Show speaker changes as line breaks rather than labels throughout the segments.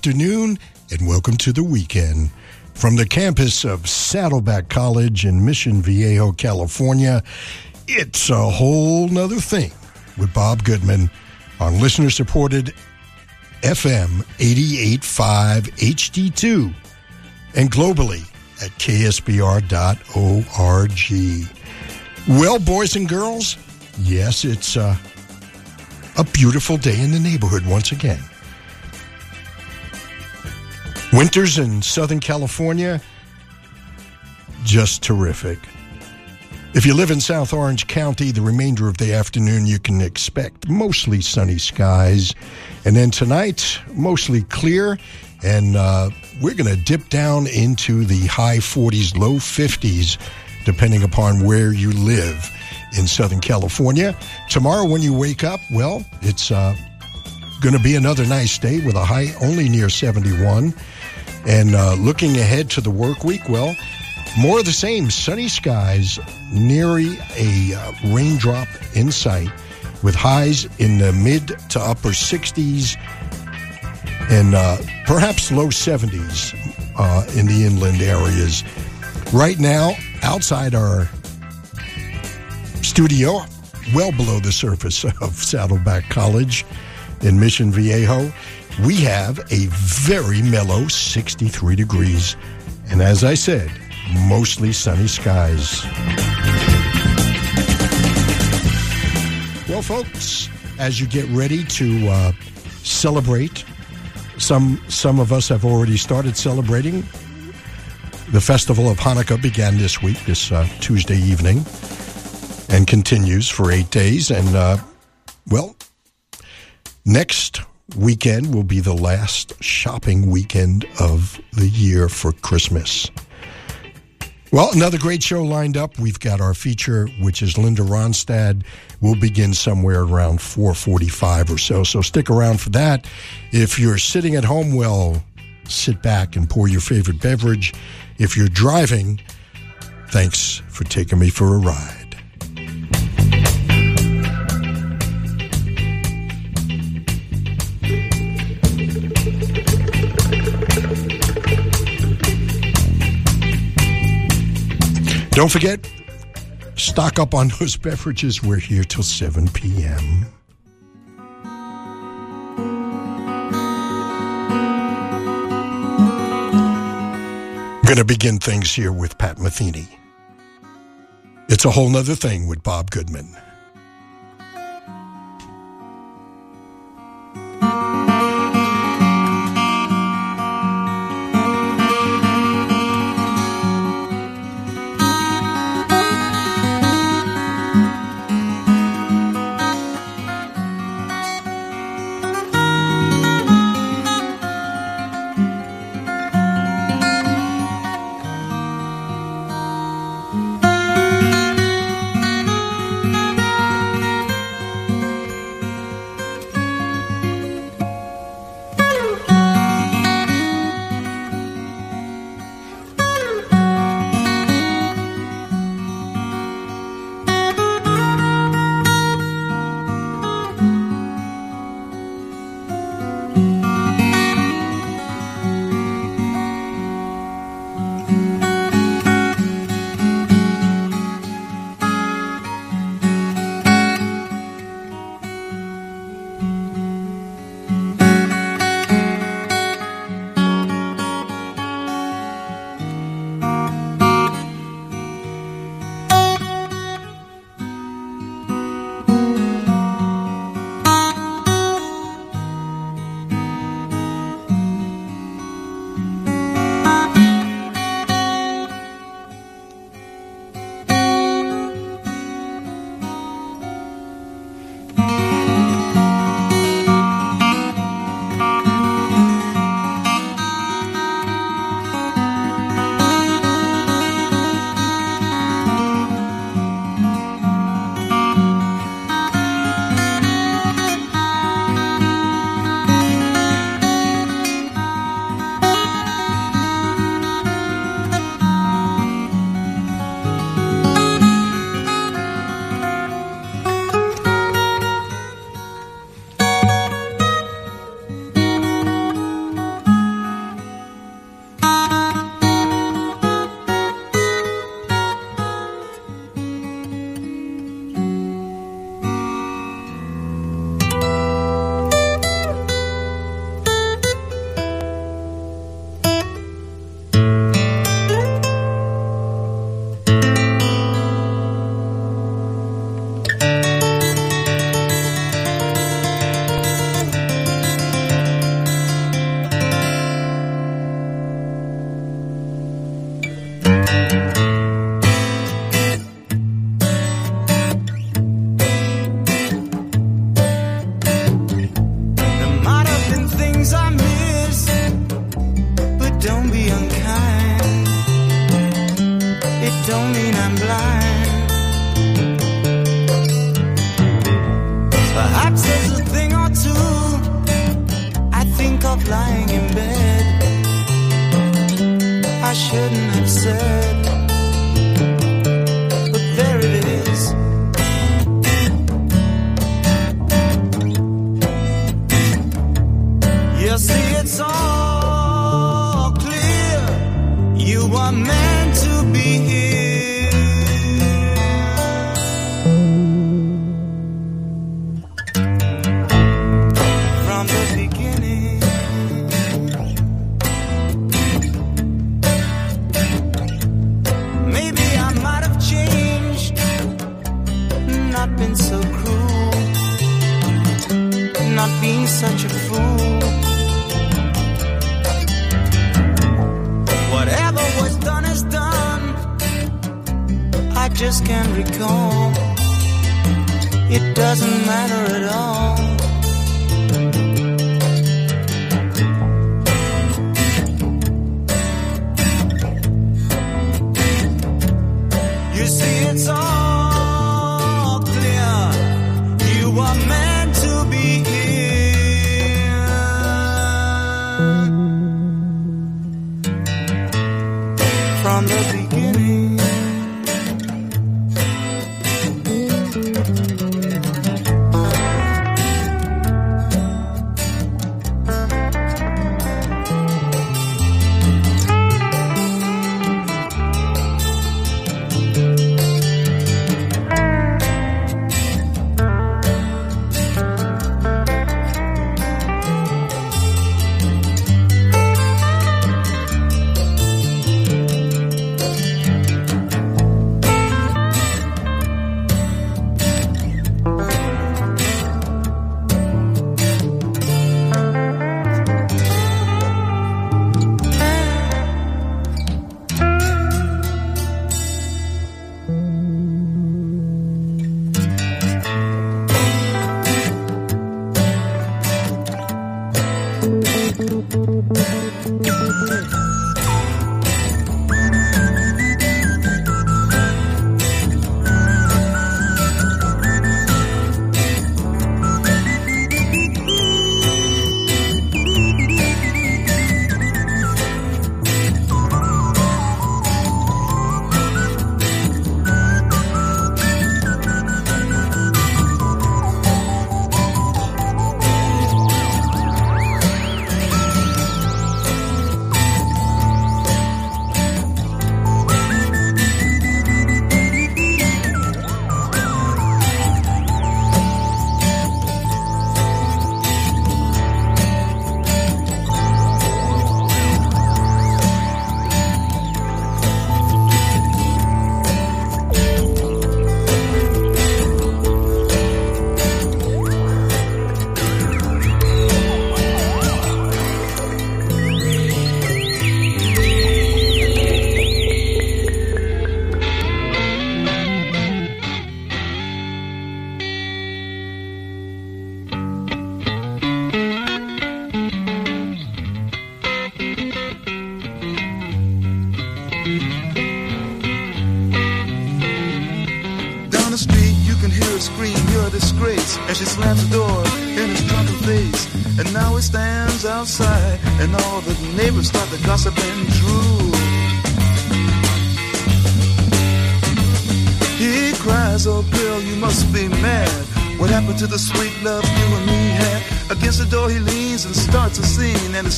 Afternoon and welcome to the weekend. From the campus of Saddleback College in Mission Viejo, California, it's a whole nother thing with Bob Goodman on listener supported FM 885 HD2 and globally at ksbr.org. Well, boys and girls, yes, it's uh, a beautiful day in the neighborhood once again. Winters in Southern California, just terrific. If you live in South Orange County, the remainder of the afternoon you can expect mostly sunny skies. And then tonight, mostly clear. And uh, we're going to dip down into the high 40s, low 50s, depending upon where you live in Southern California. Tomorrow, when you wake up, well, it's uh, going to be another nice day with a high only near 71. And uh, looking ahead to the work week, well, more of the same sunny skies, nearly a uh, raindrop in sight, with highs in the mid to upper 60s and uh, perhaps low 70s uh, in the inland areas. Right now, outside our studio, well below the surface of Saddleback College in Mission Viejo, we have a very mellow 63 degrees. And as I said, mostly sunny skies. Well, folks, as you get ready to uh, celebrate, some some of us have already started celebrating. The festival of Hanukkah began this week, this uh, Tuesday evening, and continues for eight days. And uh, well, next weekend will be the last shopping weekend of the year for Christmas. Well, another great show lined up. We've got our feature, which is Linda Ronstadt. We'll begin somewhere around 445 or so. So stick around for that. If you're sitting at home, well, sit back and pour your favorite beverage. If you're driving, thanks for taking me for a ride. Don't forget, stock up on those beverages. We're here till 7 p.m. Going to begin things here with Pat Metheny. It's a whole nother thing with Bob Goodman.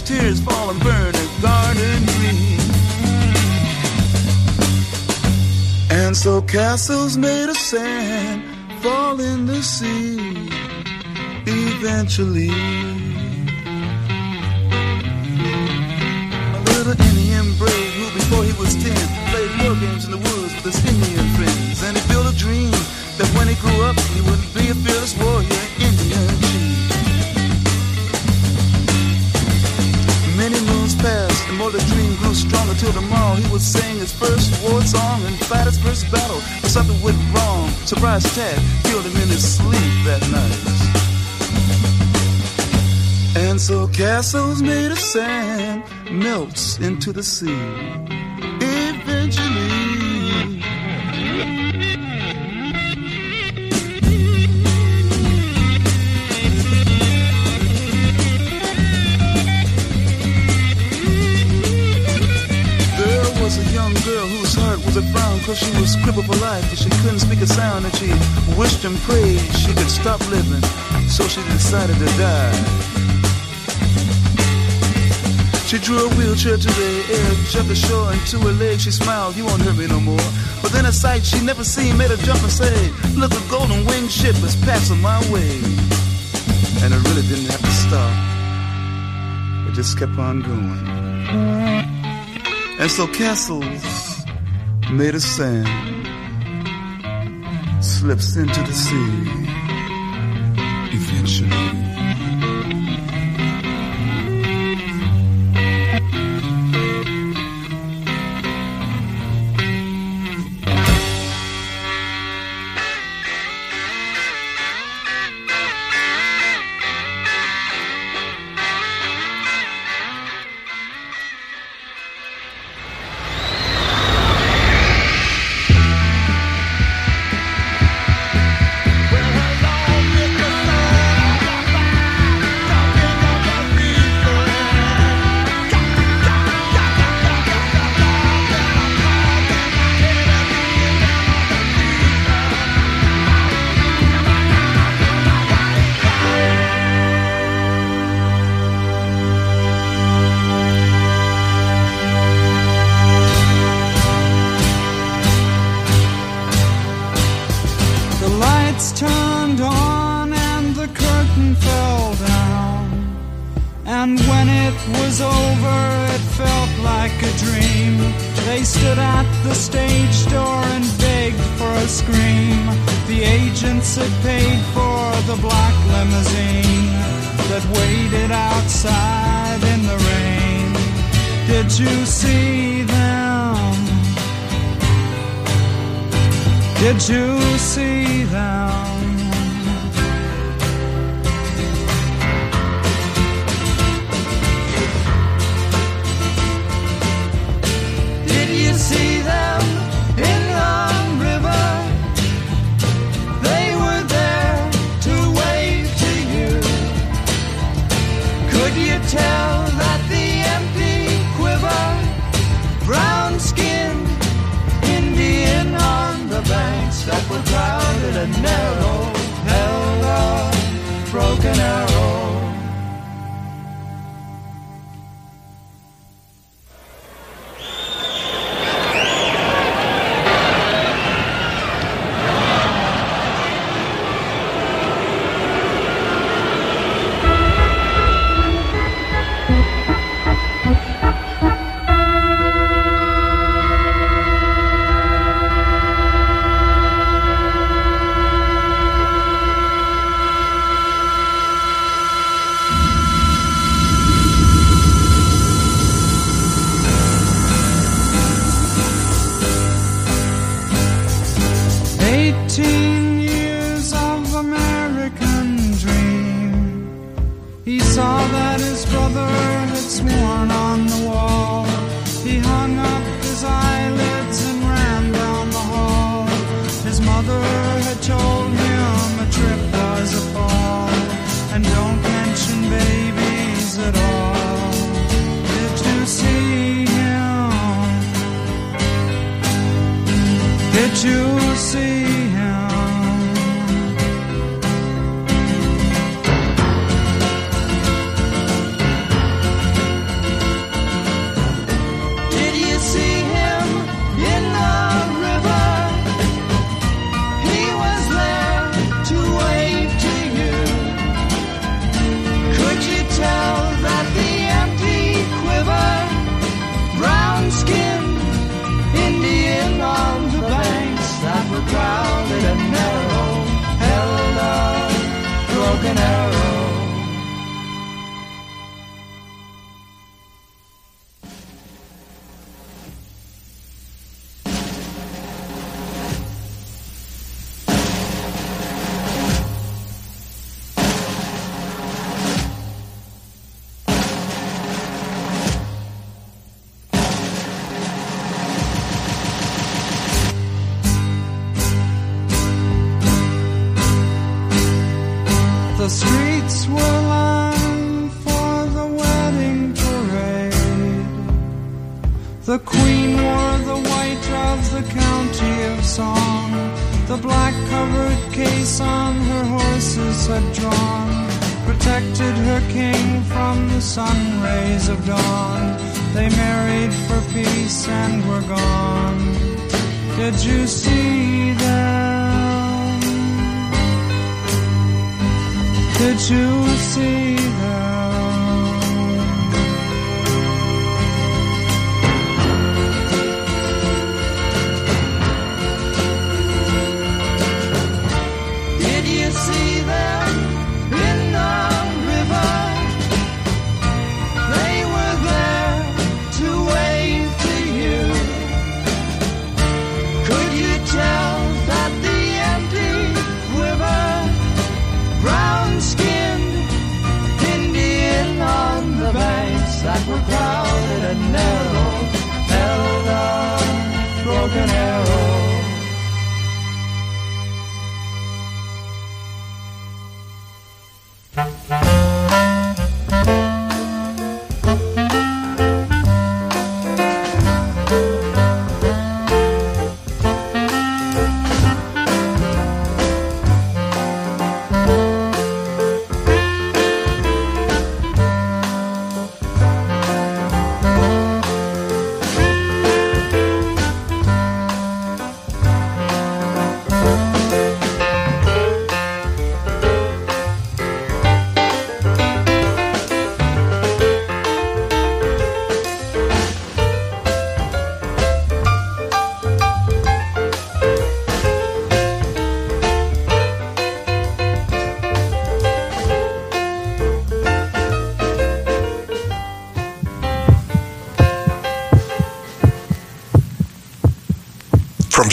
tears fall and burn a garden green. And so castles made of sand fall in the sea eventually. A little Indian brave who before he was ten head, killed him in his sleep that night. And so castles made of sand melts into the sea.
And prayed she could stop living so she decided to die. She drew a wheelchair to the edge of the shore and to her leg she smiled you won't hurt me no more. But then a sight she never seen made her jump and say look a golden winged ship is passing my way. And it really didn't have to stop. It just kept on going. And so castles made of sand slips into the sea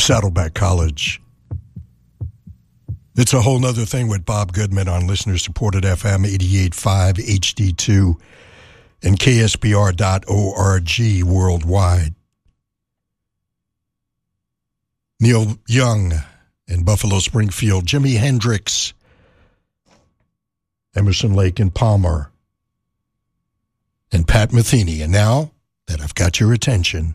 Saddleback College. It's a whole other thing with Bob Goodman on listener supported FM 88.5 HD2 and KSBR.org worldwide. Neil Young in Buffalo Springfield, Jimi Hendrix, Emerson Lake and Palmer, and Pat Metheny. And now that I've got your attention,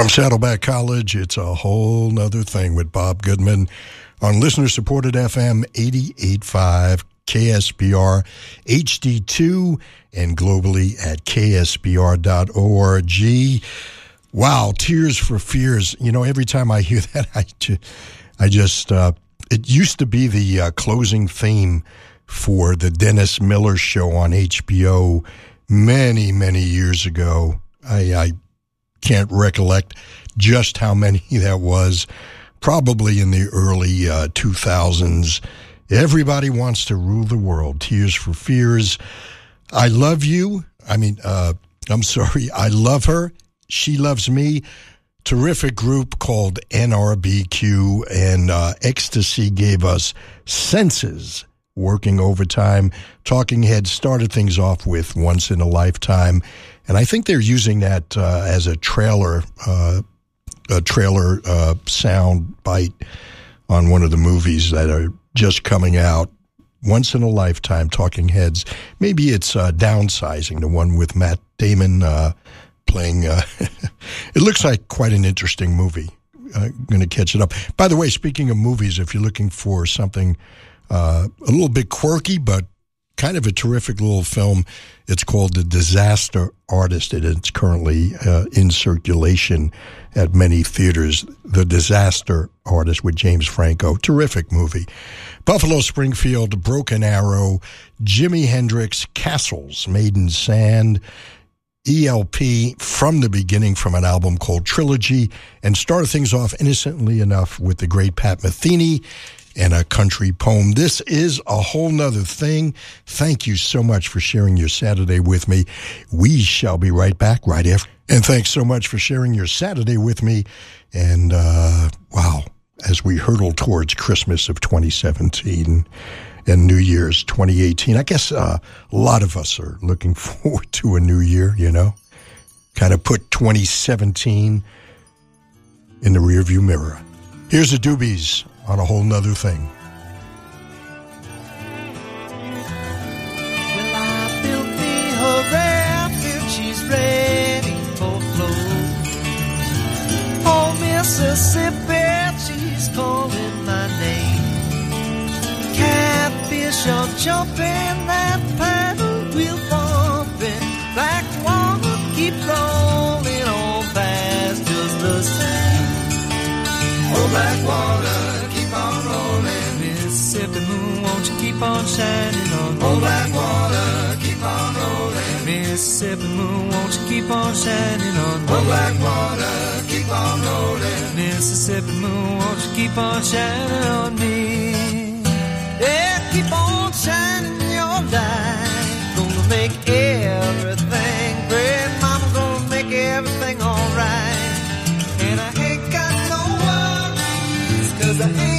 From Saddleback College, it's a whole nother thing with Bob Goodman on listener supported FM 885 KSBR HD2 and globally at ksbr.org. Wow, Tears for Fears. You know, every time I hear that, I just, I just uh, it used to be the uh, closing theme for the Dennis Miller show on HBO many, many years ago. I, I can't recollect just how many that was. Probably in the early uh, 2000s. Everybody wants to rule the world. Tears for Fears. I love you. I mean, uh, I'm sorry. I love her. She loves me. Terrific group called NRBQ and uh, XTC gave us Senses working overtime. Talking Heads started things off with Once in a Lifetime. And I think they're using that uh, as a trailer, uh, a trailer uh, sound bite on one of the movies that are just coming out. Once in a lifetime, Talking Heads. Maybe it's uh, downsizing the one with Matt Damon uh, playing. Uh, it looks like quite an interesting movie. Uh, going to catch it up. By the way, speaking of movies, if you're looking for something a little bit quirky, but kind of a terrific little film. It's called The Disaster Artist, and it's currently uh, in circulation at many theaters. The Disaster Artist with James Franco. Terrific movie. Buffalo Springfield, Broken Arrow, Jimi Hendrix, Castles, Made of Sand, ELP from the beginning from an album called Trilogy, and started things off innocently enough with the great Pat Metheny and a country poem. This is a whole nother thing. Thank you so much for sharing your Saturday with me. We shall be right back right after. And thanks so much for sharing your Saturday with me. And uh, wow, as we hurtle towards Christmas of 2017 and New Year's 2018, I guess uh, a lot of us are looking forward to a new year, you know, kind of put 2017 in the rearview mirror. Here's the Doobies on a whole nother thing.
Oh, Mississippi, she's calling my name. Catfish are jumping, that paddle keep on shining on me? Oh, black water, keep on rolling. Mississippi moon, won't you keep on shining on me? Oh, black water, keep on rolling. Mississippi moon, won't you keep on shining on me? Yeah, keep on shining your light. Gonna make everything great. Mama's gonna make everything alright. And I ain't got no worries, cause I ain't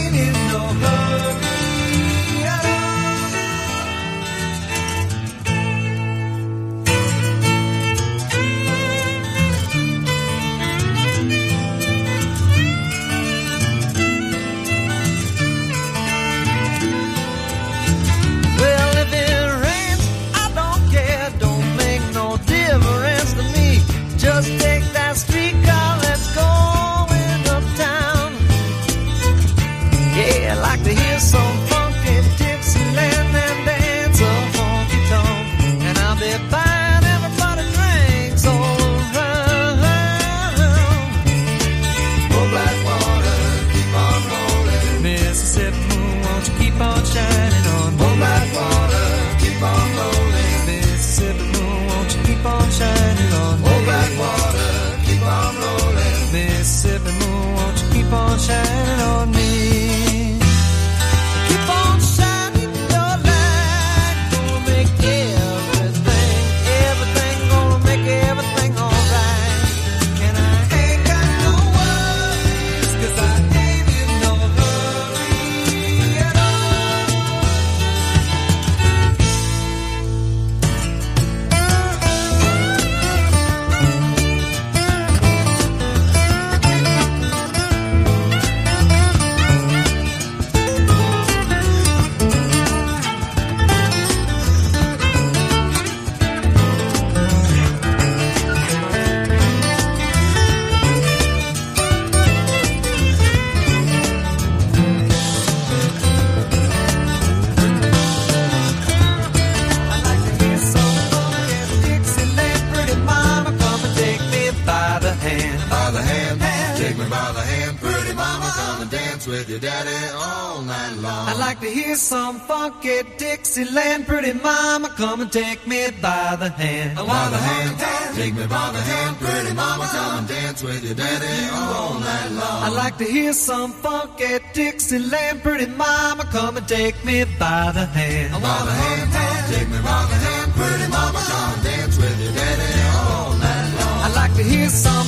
dance with your daddy all night long. I like to hear some funky Dixieland. Pretty mama, come and take me by the hand. I by the hand, take me by the hand. Pretty mama, come and dance with your daddy all night long. I like to hear some funky Dixieland. Pretty mama, come and take me by the hand. By the hand, take me by the hand. Pretty mama, come and dance with your daddy all night long. I like to hear some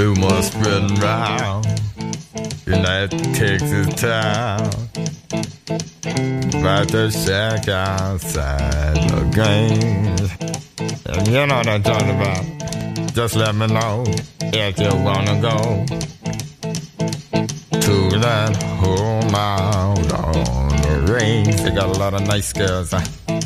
Rumors spreading round United Texas town about the shack outside the game. And you know what I'm talking about. Just let me know if you wanna go to that home out on the range. They got a lot of nice girls. Huh?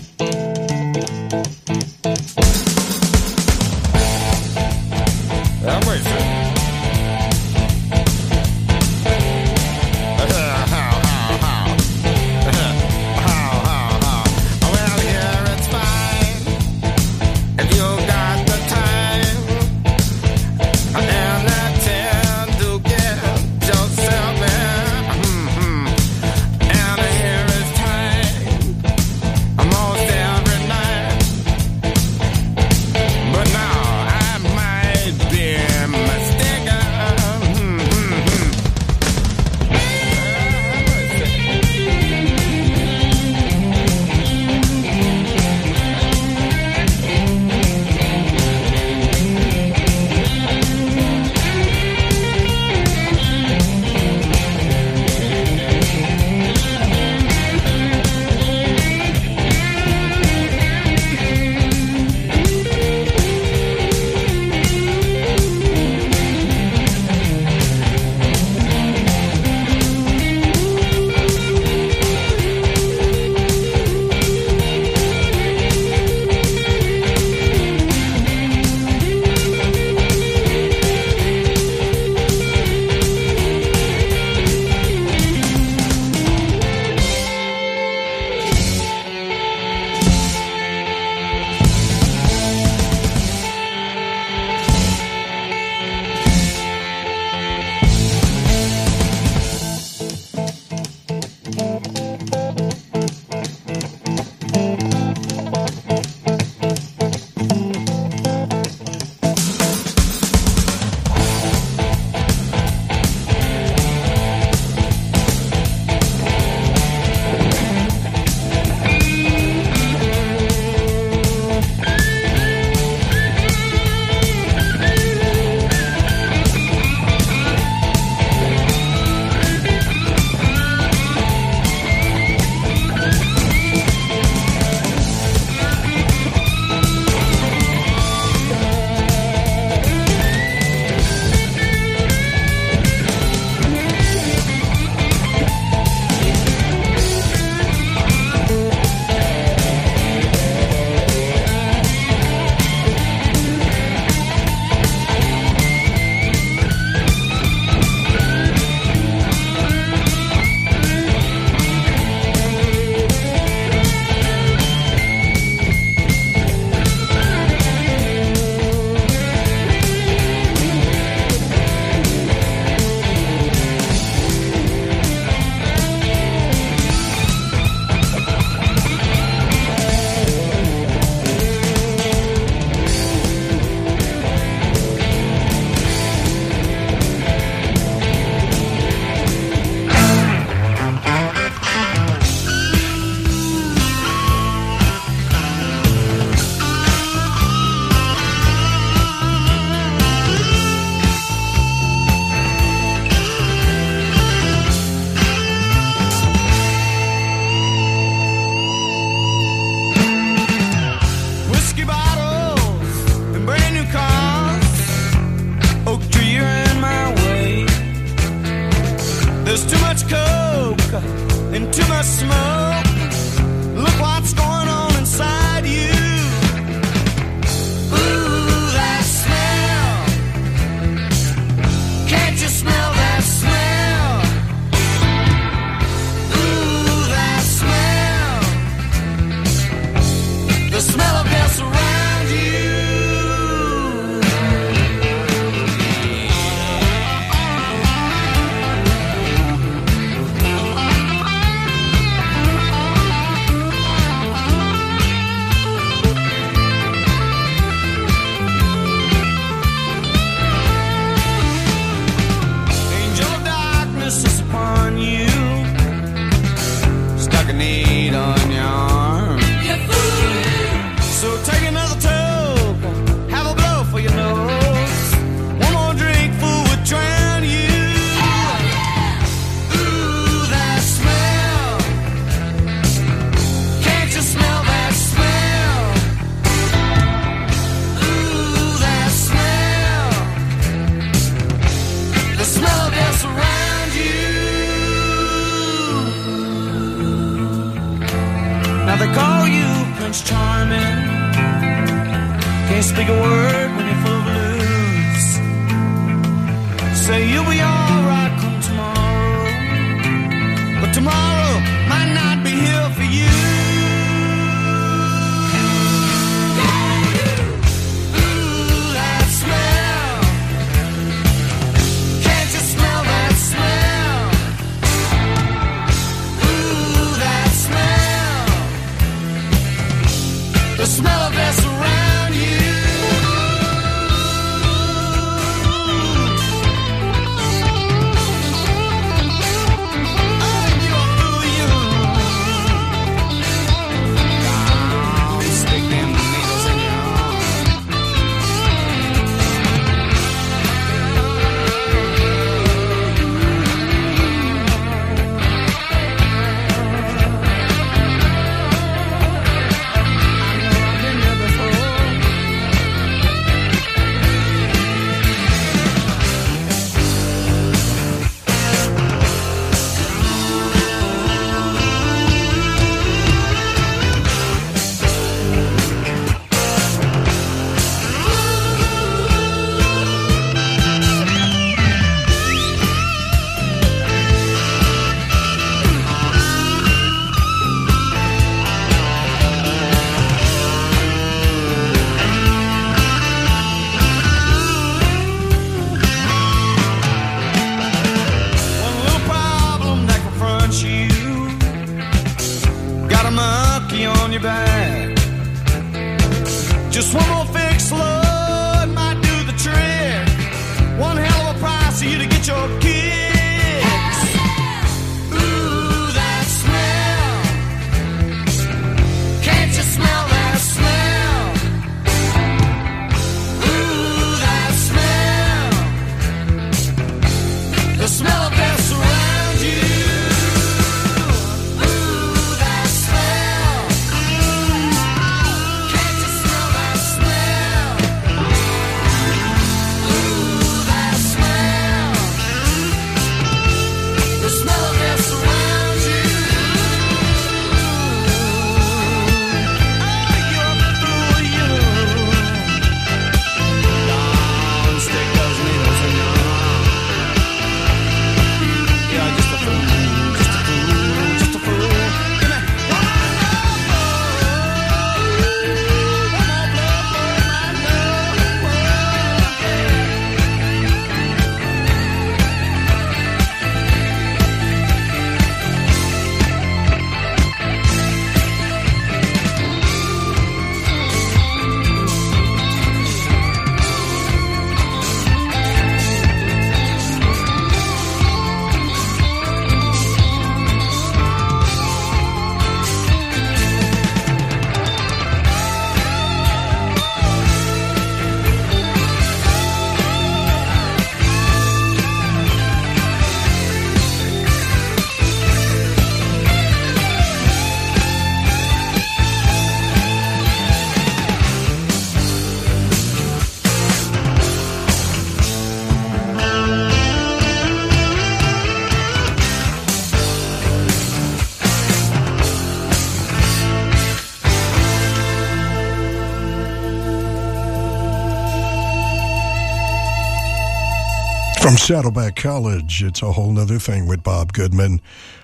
From Saddleback College, it's a whole nother thing with Bob Goodman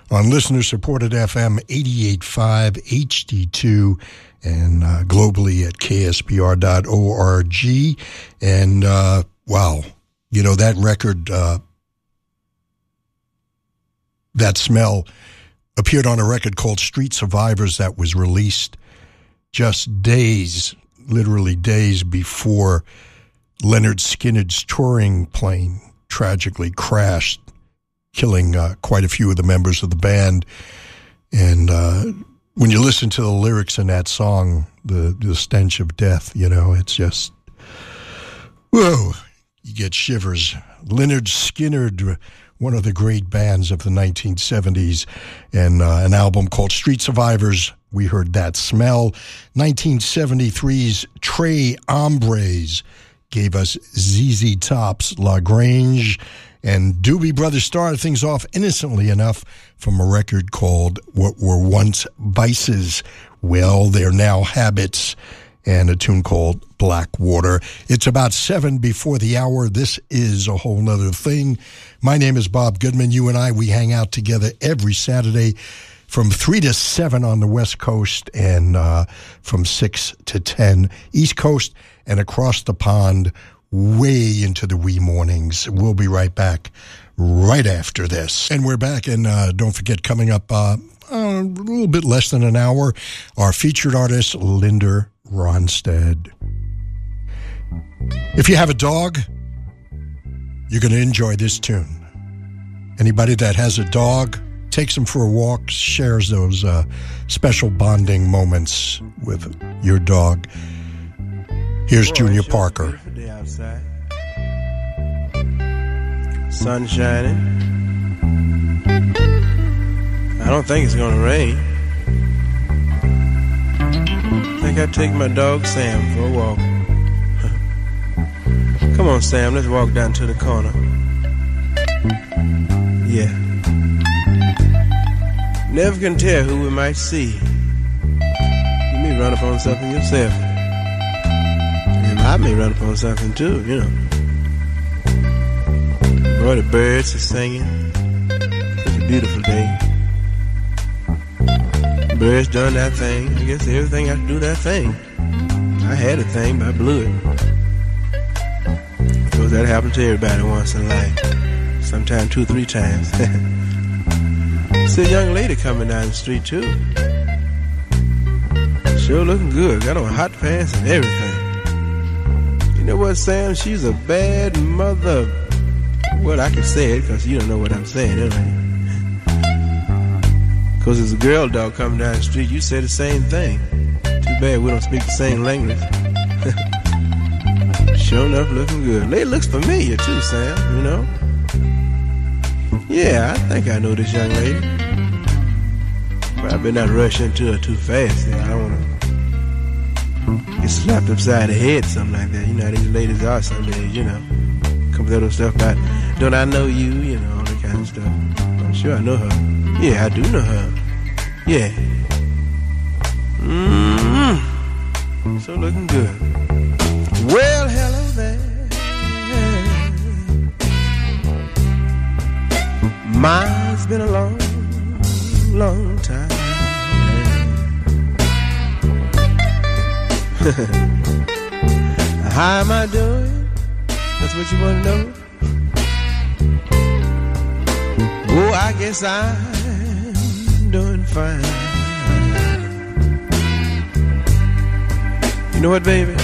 on listener supported FM 88.5 HD2 and uh, globally at ksbr.org. And uh, wow, you know, that record, uh, that smell appeared on a record called Street Survivors that was released just days, literally days before Lynyrd Skynyrd's touring plane tragically crashed, killing uh, quite a few of the members of the band. And uh, when you listen to the lyrics in that song, the, the stench of death, you know, it's just, whoa, you get shivers. Lynyrd Skynyrd, one of the great bands of the 1970s, and uh, an album called Street Survivors. We heard that smell. 1973's Tres Hombres gave us ZZ Top's La Grange, and Doobie Brothers started things off innocently enough from a record called What Were Once Vices. Well, they're now habits, and a tune called Black Water. It's about seven before the hour. This is a whole nother thing. My name is Bob Goodman. You and I, we hang out together every Saturday from 3 to 7 on the West Coast and uh, from 6 to 10 East Coast and across the pond way into the wee mornings. We'll be right back right after this. And we're back, and uh, don't forget, coming up uh, a little bit less than an hour, our featured artist, Linda Ronstadt. If you have a dog, you're going to enjoy this tune. Anybody that has a dog, takes them for a walk, shares those uh, special bonding moments with your dog. Here's Junior Parker.
Sun shining. I don't think it's gonna rain. I think I'll take my dog Sam for a walk. Come on, Sam, let's walk down to the corner. Yeah. Never can tell who we might see. You may run upon something yourself. I may run upon something too, you know. Boy, the birds are singing. It's a beautiful day. Birds done that thing. I guess everything to do that thing. I had a thing, but I blew it. Because that happens to everybody once in life. Sometimes two, three times. See a young lady coming down the street too. Sure looking good. Got on hot pants and everything. You know what, Sam? She's a bad mother. Well, I can say it because you don't know what I'm saying, anyway. Because there's a girl dog coming down the street. You say the same thing. Too bad we don't speak the same language. sure enough, looking good. Lady looks familiar too, Sam, you know? Yeah, I think I know this young lady. But I better not rush into her too fast. I don't want to get slapped upside the head, something like that. You know these ladies are some days, you know. Come little stuff about, don't I know you, you know, all that kind of stuff. I'm sure I know her. Yeah, I do know her. Yeah. Mm-hmm. So looking good. Well, hello there. Mine's been a long, long time. How am I doing? That's what you want to know? Oh, I guess I'm doing fine. You know what, baby?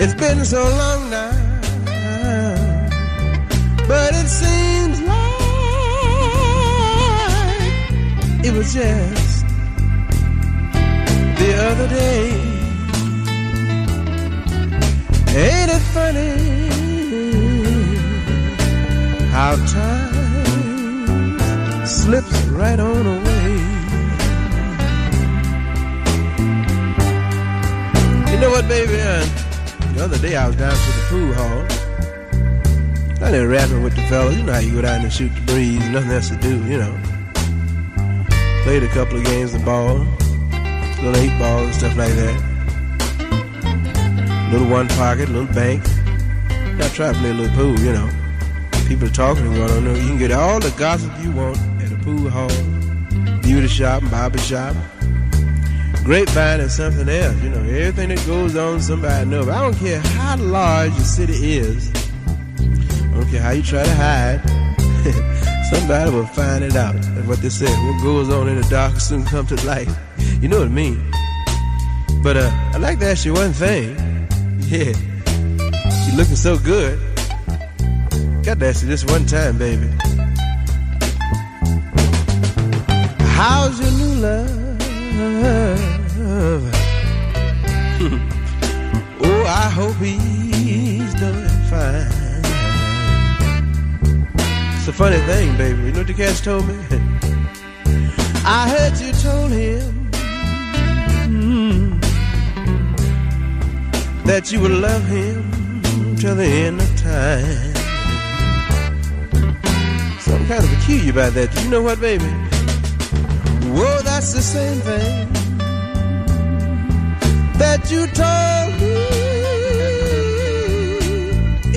It's been so long now, but it seems like it was just the other day. Ain't it funny how time slips right on away? You know what, baby? The other day I was down to the pool hall. I there rapping with the fellas. You know how you go down and shoot the breeze, nothing else to do, you know. Played a couple of games of ball, little eight ball and stuff like that. Little one pocket, little bank. I try to play a little pool, you know. People talking and going on. You can get all the gossip you want at a pool hall, beauty shop, barber shop. Grapevine is something else, you know. Everything that goes on, somebody knows. I don't care how large your city is. I don't care how you try to hide. somebody will find it out. That's what they said. What goes on in the dark soon come to light. You know what I mean? But uh, I'd like to ask you one thing. Yeah, you looking so good. Got to ask you this one time, baby. How's your new love? oh, I hope he's doing fine. It's a funny thing, baby. You know what the cats told me? I heard you told him that you would love him till the end of time. Something kind of peculiar about that. You know what, baby? Whoa, that's the same thing that you told me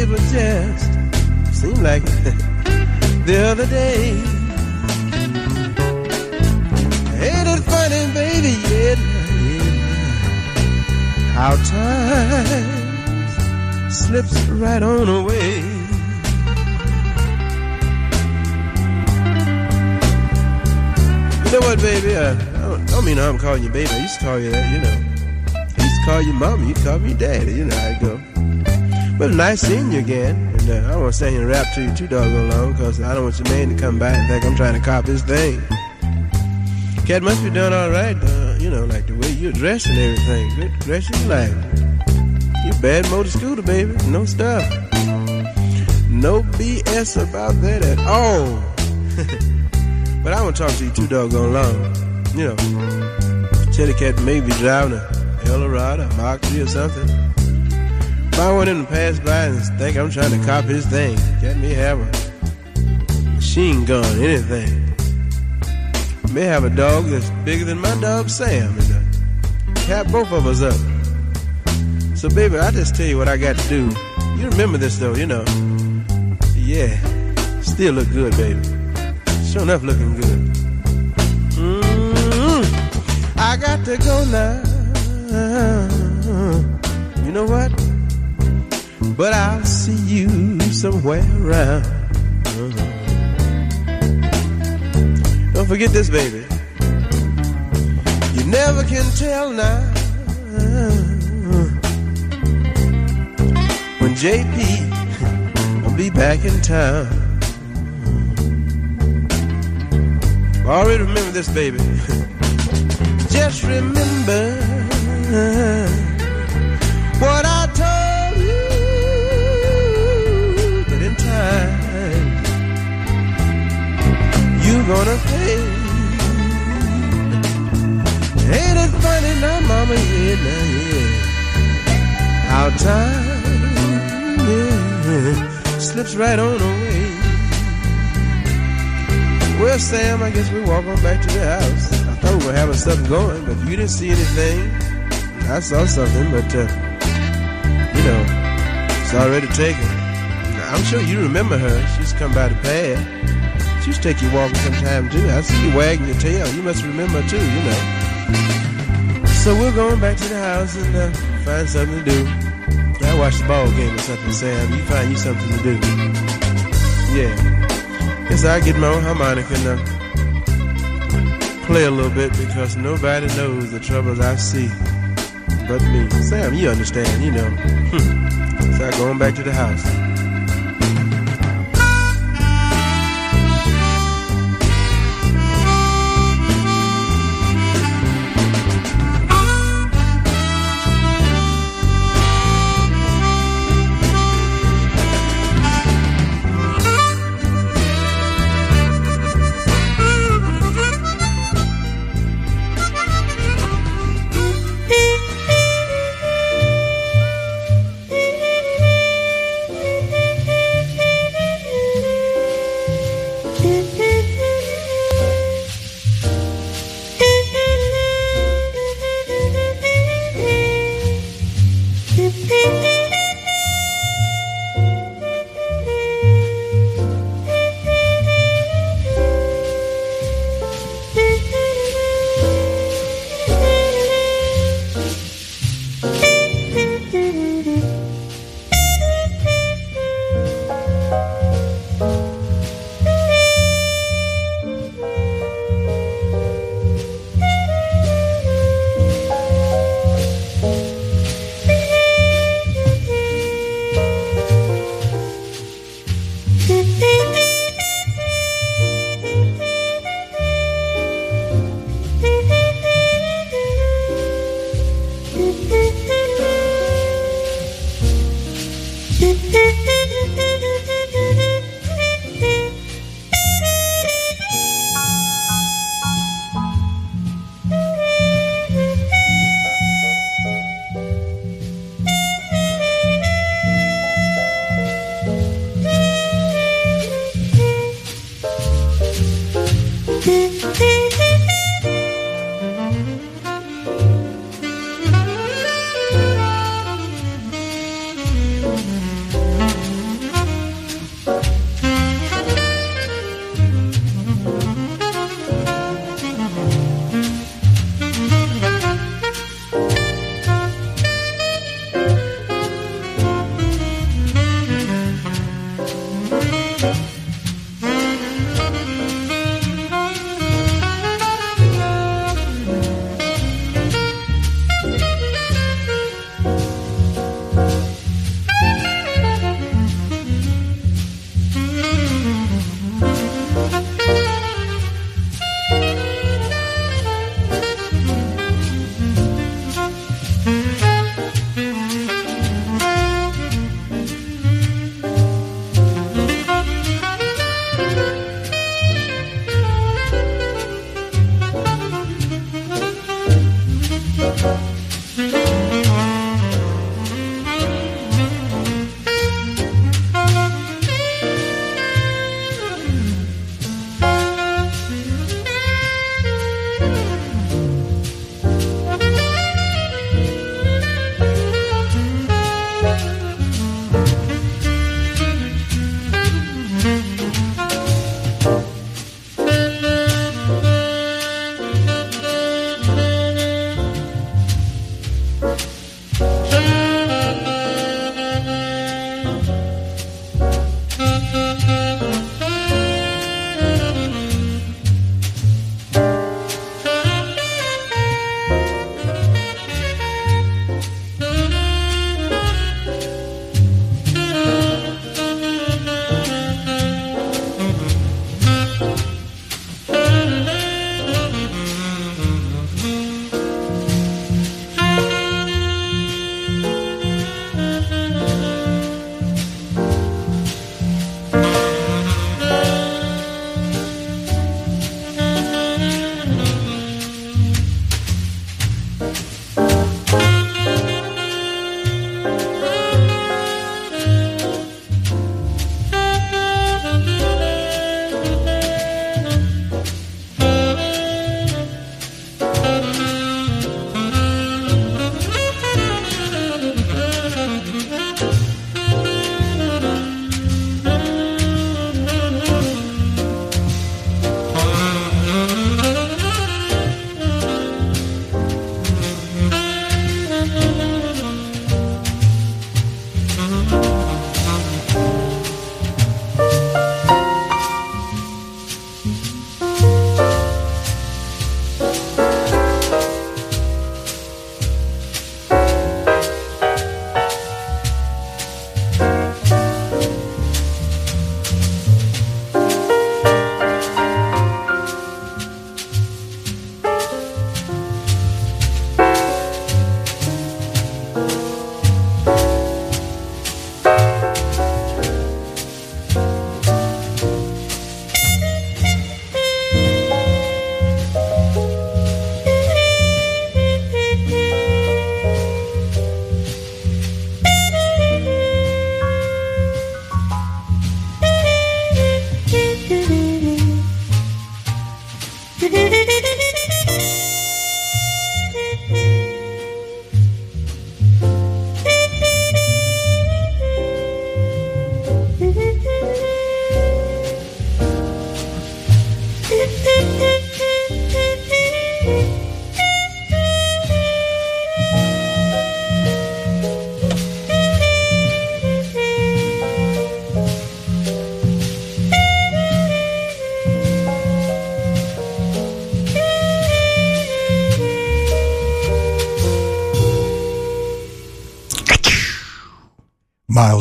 it was just seemed like the other day. How time slips right on away. You know what, baby? I don't, don't mean I'm calling you baby. I used to call you that, you know. I used to call you mama. You call me daddy. You know how it go. But nice seeing you again. And uh, I don't want to stand here and rap to you too doggone long because I don't want your man to come back and think I'm trying to cop his thing. Cat must be doing all right, uh, you know, like the way you're dressed and everything. Good dressing like. You bad motor scooter, baby. No stuff. No BS about that at all. but I won't talk to you too doggone long. You know, Teddy Cat may be driving a Eldorado, Mark 3 or something. If I want him to pass by and think I'm trying to cop his thing, get me have a machine gun, anything. May have a dog that's bigger than my dog Sam and uh, cap both of us up. So baby, I just tell you what I got to do. You remember this though, you know. Yeah, still look good, baby. Sure enough, looking good. mm I got to go now. You know what? But I'll see you somewhere around. Don't forget this, baby. You never can tell now when JP will be back in town. I already remember this, baby. Just remember gonna pay. Ain't it funny now, mama? Yeah, now, yeah. How time yeah, slips right on away. Well, Sam, I guess we walk on back to the house. I thought we were having something going, but if you didn't see anything. I saw something, but uh, you know, it's already taken. I'm sure you remember her. She's come by the pad. To take you walking sometime too. I see you wagging your tail. You must remember too, you know. So we're going back to the house and uh, find something to do. I watch the ball game or something, Sam. You find you something to do. Yeah. Guess I get my own harmonica and uh, play a little bit because nobody knows the troubles I see but me. Sam, you understand, you know. so I'm going back to the house.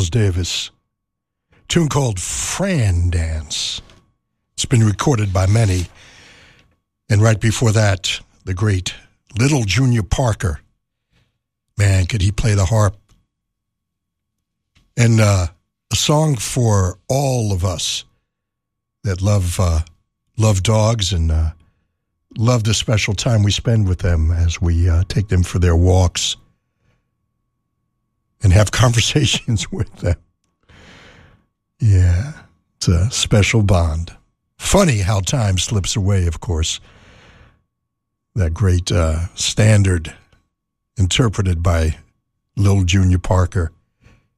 Miles Davis. Tune called Fran Dance. It's been recorded by many. And right before that, the great Little Junior Parker. Man, could he play the harp? And uh, a song for all of us that love uh, love dogs and uh, love the special time we spend with them as we uh, take them for their walks and have conversations with them. Yeah, it's a special bond. Funny how time slips away, of course. That great uh, standard interpreted by Little Junior Parker.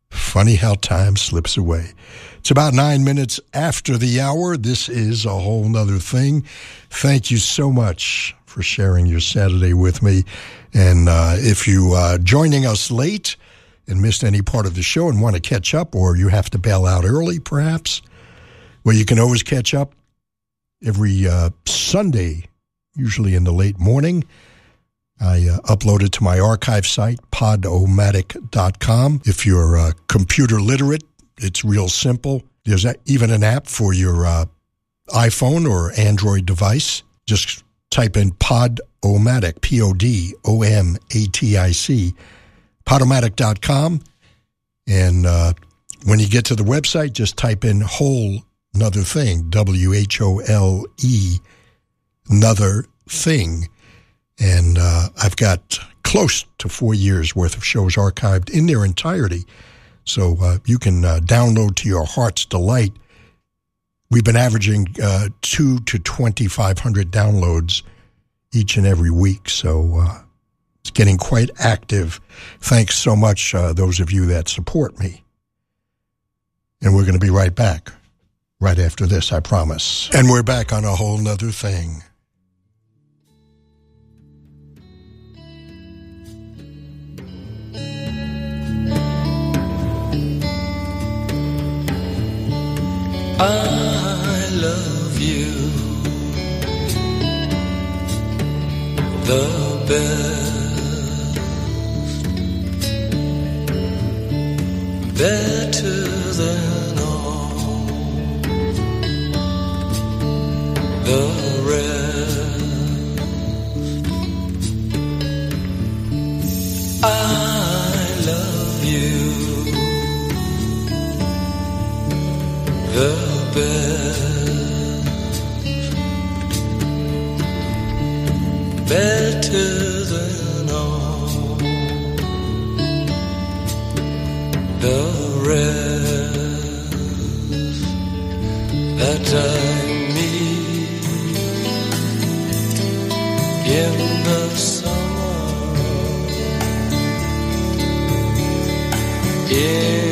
Funny how time slips away. It's about nine minutes after the hour. This is a whole nother thing. Thank you so much for sharing your Saturday with me. And uh, if you are uh, joining us late and missed any part of the show and want to catch up, or you have to bail out early, perhaps, well, you can always catch up every uh, Sunday, usually in the late morning. I uh, upload it to my archive site, podomatic.com. If you're uh, computer literate, it's real simple. There's even an app for your uh, iPhone or Android device. Just type in Podomatic, P O D O M A T I C, podomatic.com. And uh, when you get to the website, just type in whole another thing, W H O L E, another thing and uh, I've got close to four years worth of shows archived in their entirety. So uh, you can uh, download to your heart's delight. We've been averaging uh, two to 2,500 downloads each and every week. So uh, it's getting quite active. Thanks so much, uh, those of you that support me. And we're going to be right back right after this, I promise. And we're back on a whole nother thing.
I love you the best, better than all. The rest. I love you. The better the rest that I meet in the summer. In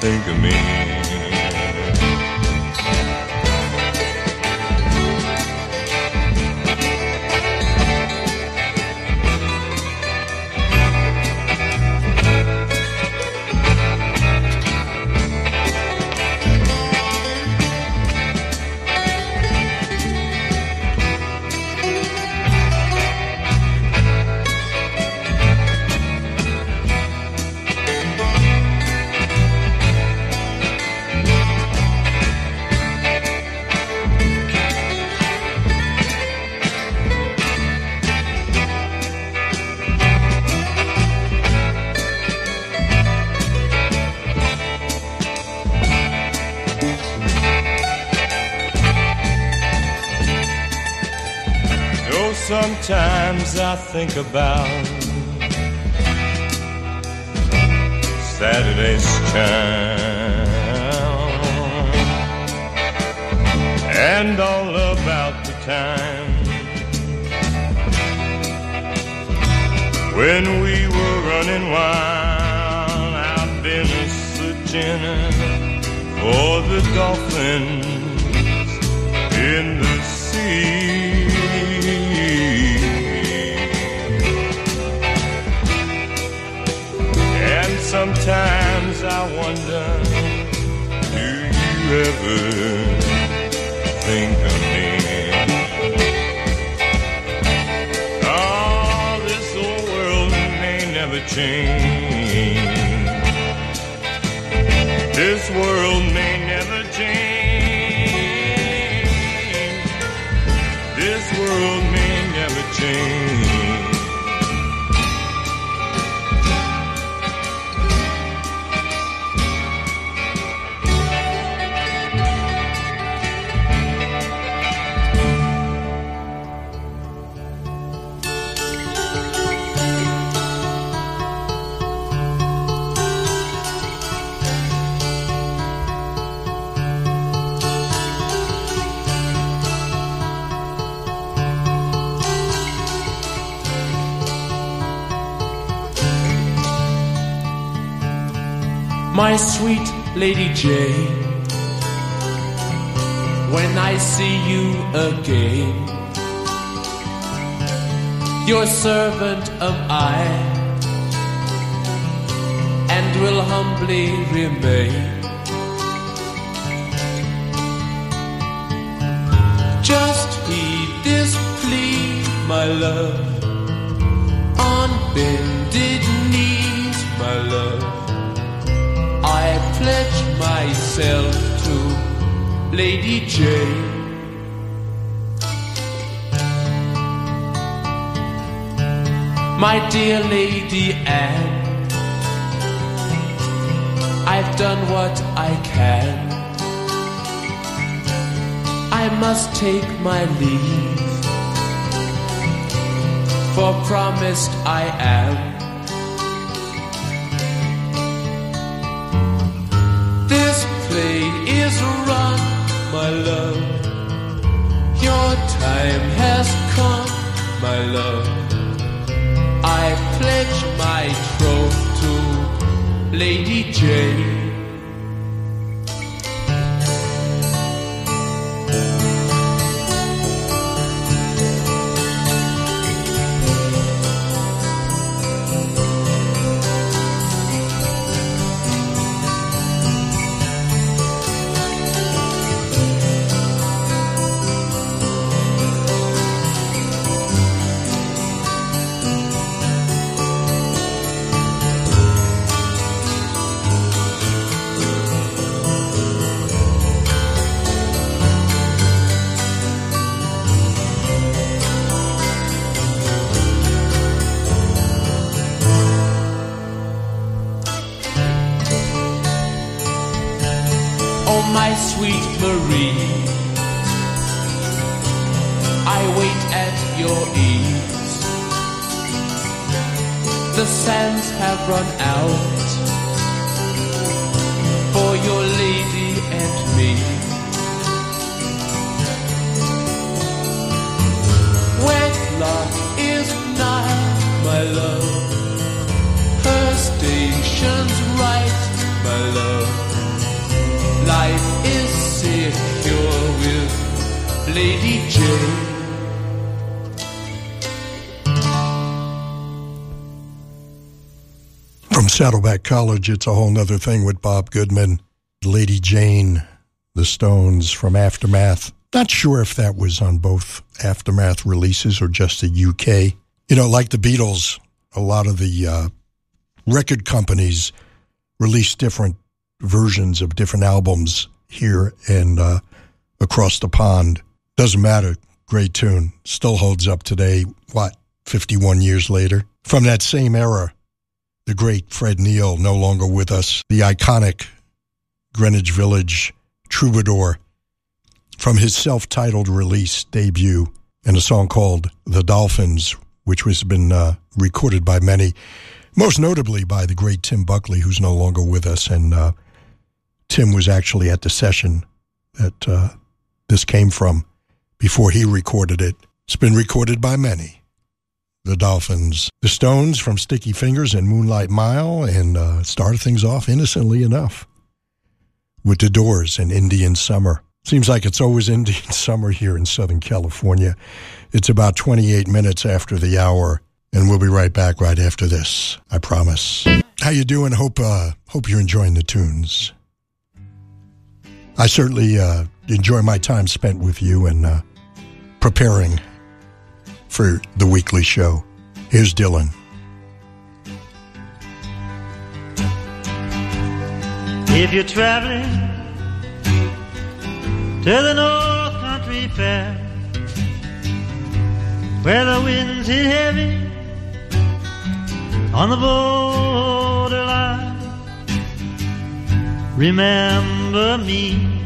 think of me? Think about
Saddleback College, it's a whole nother thing with Bob Goodman. Lady Jane, The Stones from Aftermath. Not sure if that was on both Aftermath releases or just the UK. You know, like the Beatles, a lot of the uh, record companies release different versions of different albums here and uh, across the pond. Doesn't matter. Great tune. Still holds up today. What, 51 years later? From that same era, the great Fred Neil, no longer with us, the iconic Greenwich Village troubadour, from his self titled release debut, and a song called The Dolphins, which was been uh, recorded by many, most notably by the great Tim Buckley, who's no longer with us. And uh, Tim was actually at the session that uh, this came from before he recorded it. It's been recorded by many the Dolphins. The Stones from Sticky Fingers and Moonlight Mile, and uh, started things off innocently enough with the Doors and Indian Summer. Seems like it's always Indian Summer here in Southern California. It's about 28 minutes after the hour, and we'll be right back right after this. I promise. How you doing? Hope uh, hope you're enjoying the tunes. I certainly uh, enjoy my time spent with you and uh, preparing for the weekly show. Here's Dylan.
If you're traveling to the North Country Fair, where the winds hit heavy on the borderline, remember me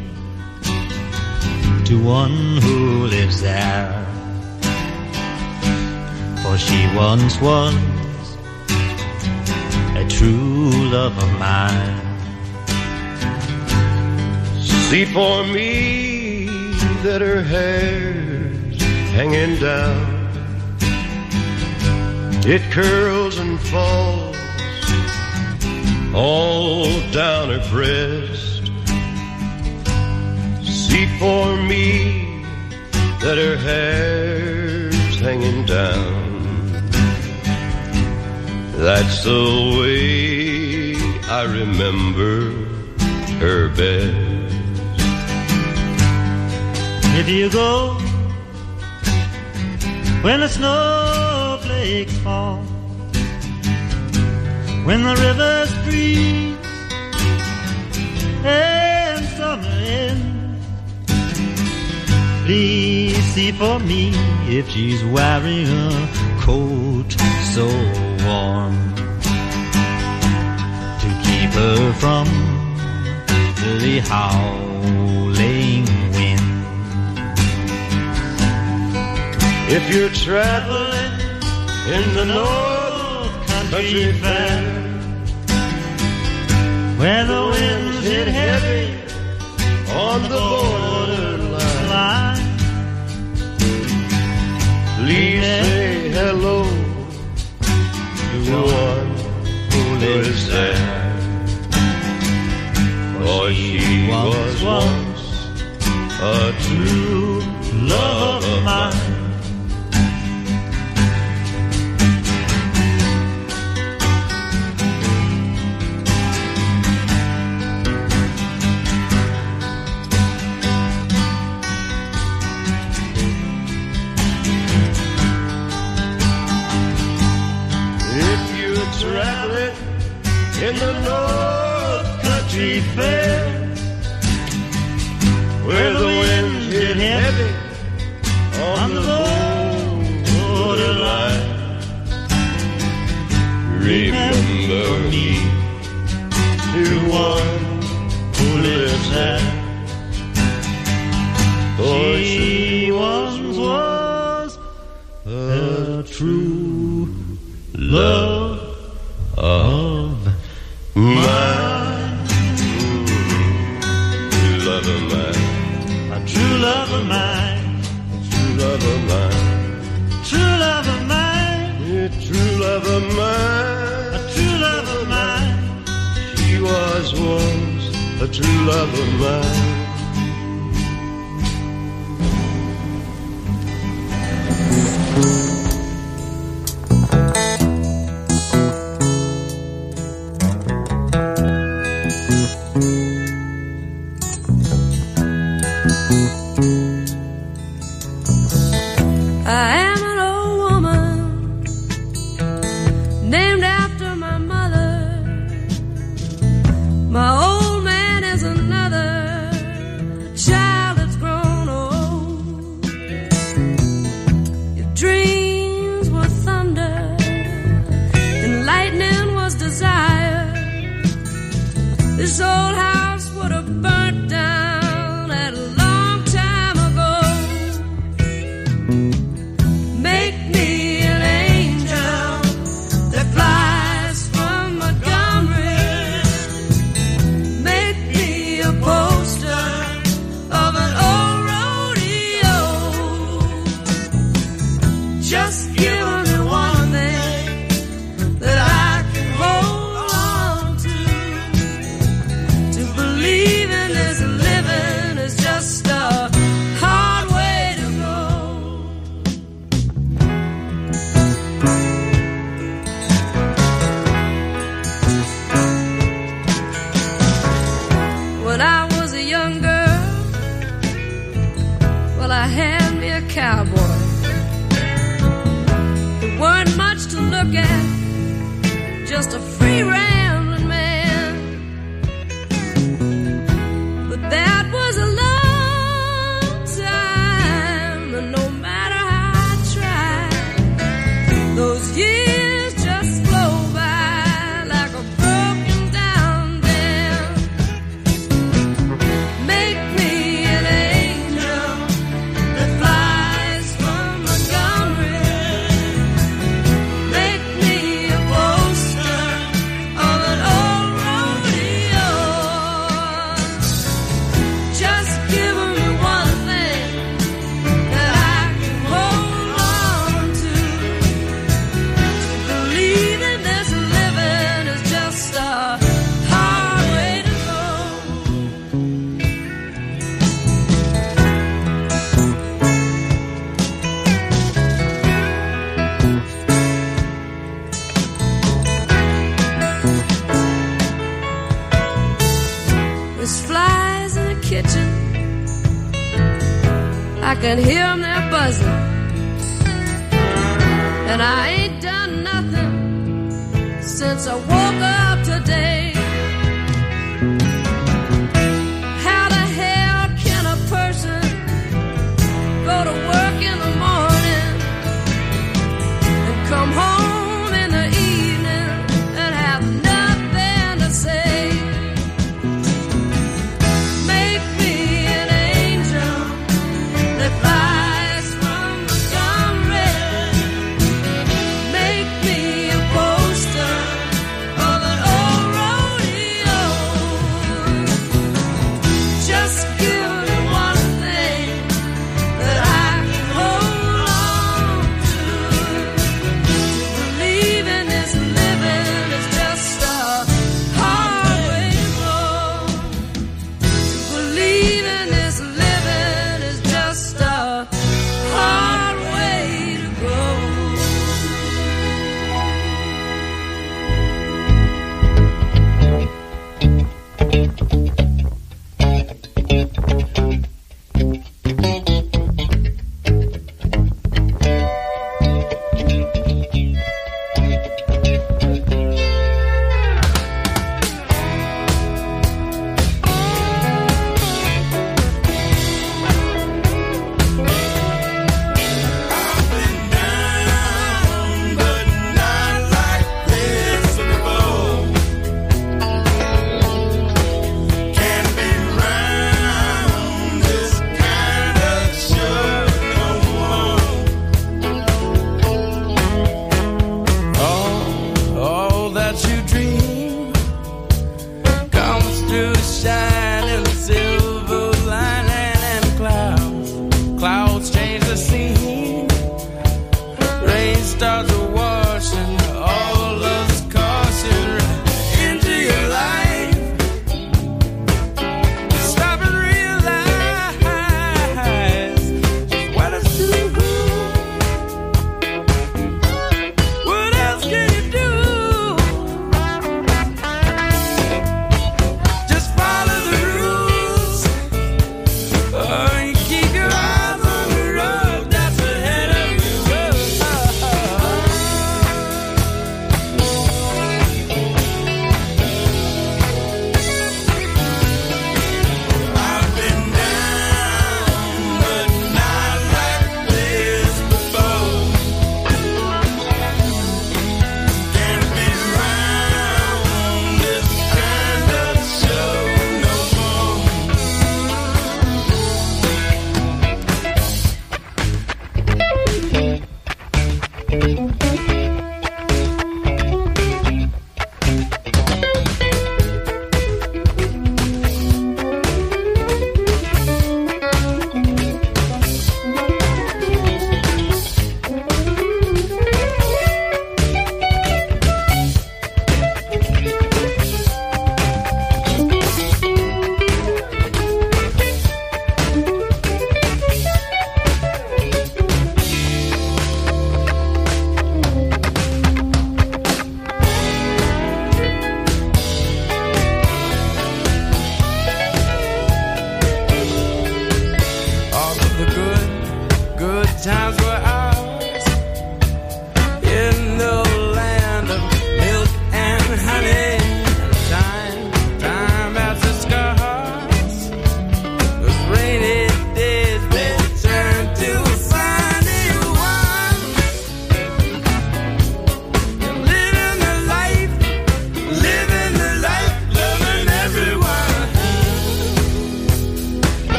to one who lives there. For she once was a true love of mine.
See for me that her hair's hanging down. It curls and falls all down her breast. See for me that her hair's hanging down. That's the way I remember her best.
If you go when the snowflakes fall, when the rivers freeze and summer ends, please see for me if she's wearing a coat so warm to keep her from the howling wind.
If you're traveling
in the North Country Fair,
where the winds hit heavy
on the borderline, please say hello one who lives there. For she was once a true love of mine. in the North Country Fair, where the winds hit heavy on the borderline. Remember me to one who lives there, for she once was a true love. love of mine.
A true love of mine.
Yeah, true love of mine.
A true love of mine.
She was once a true love of mine.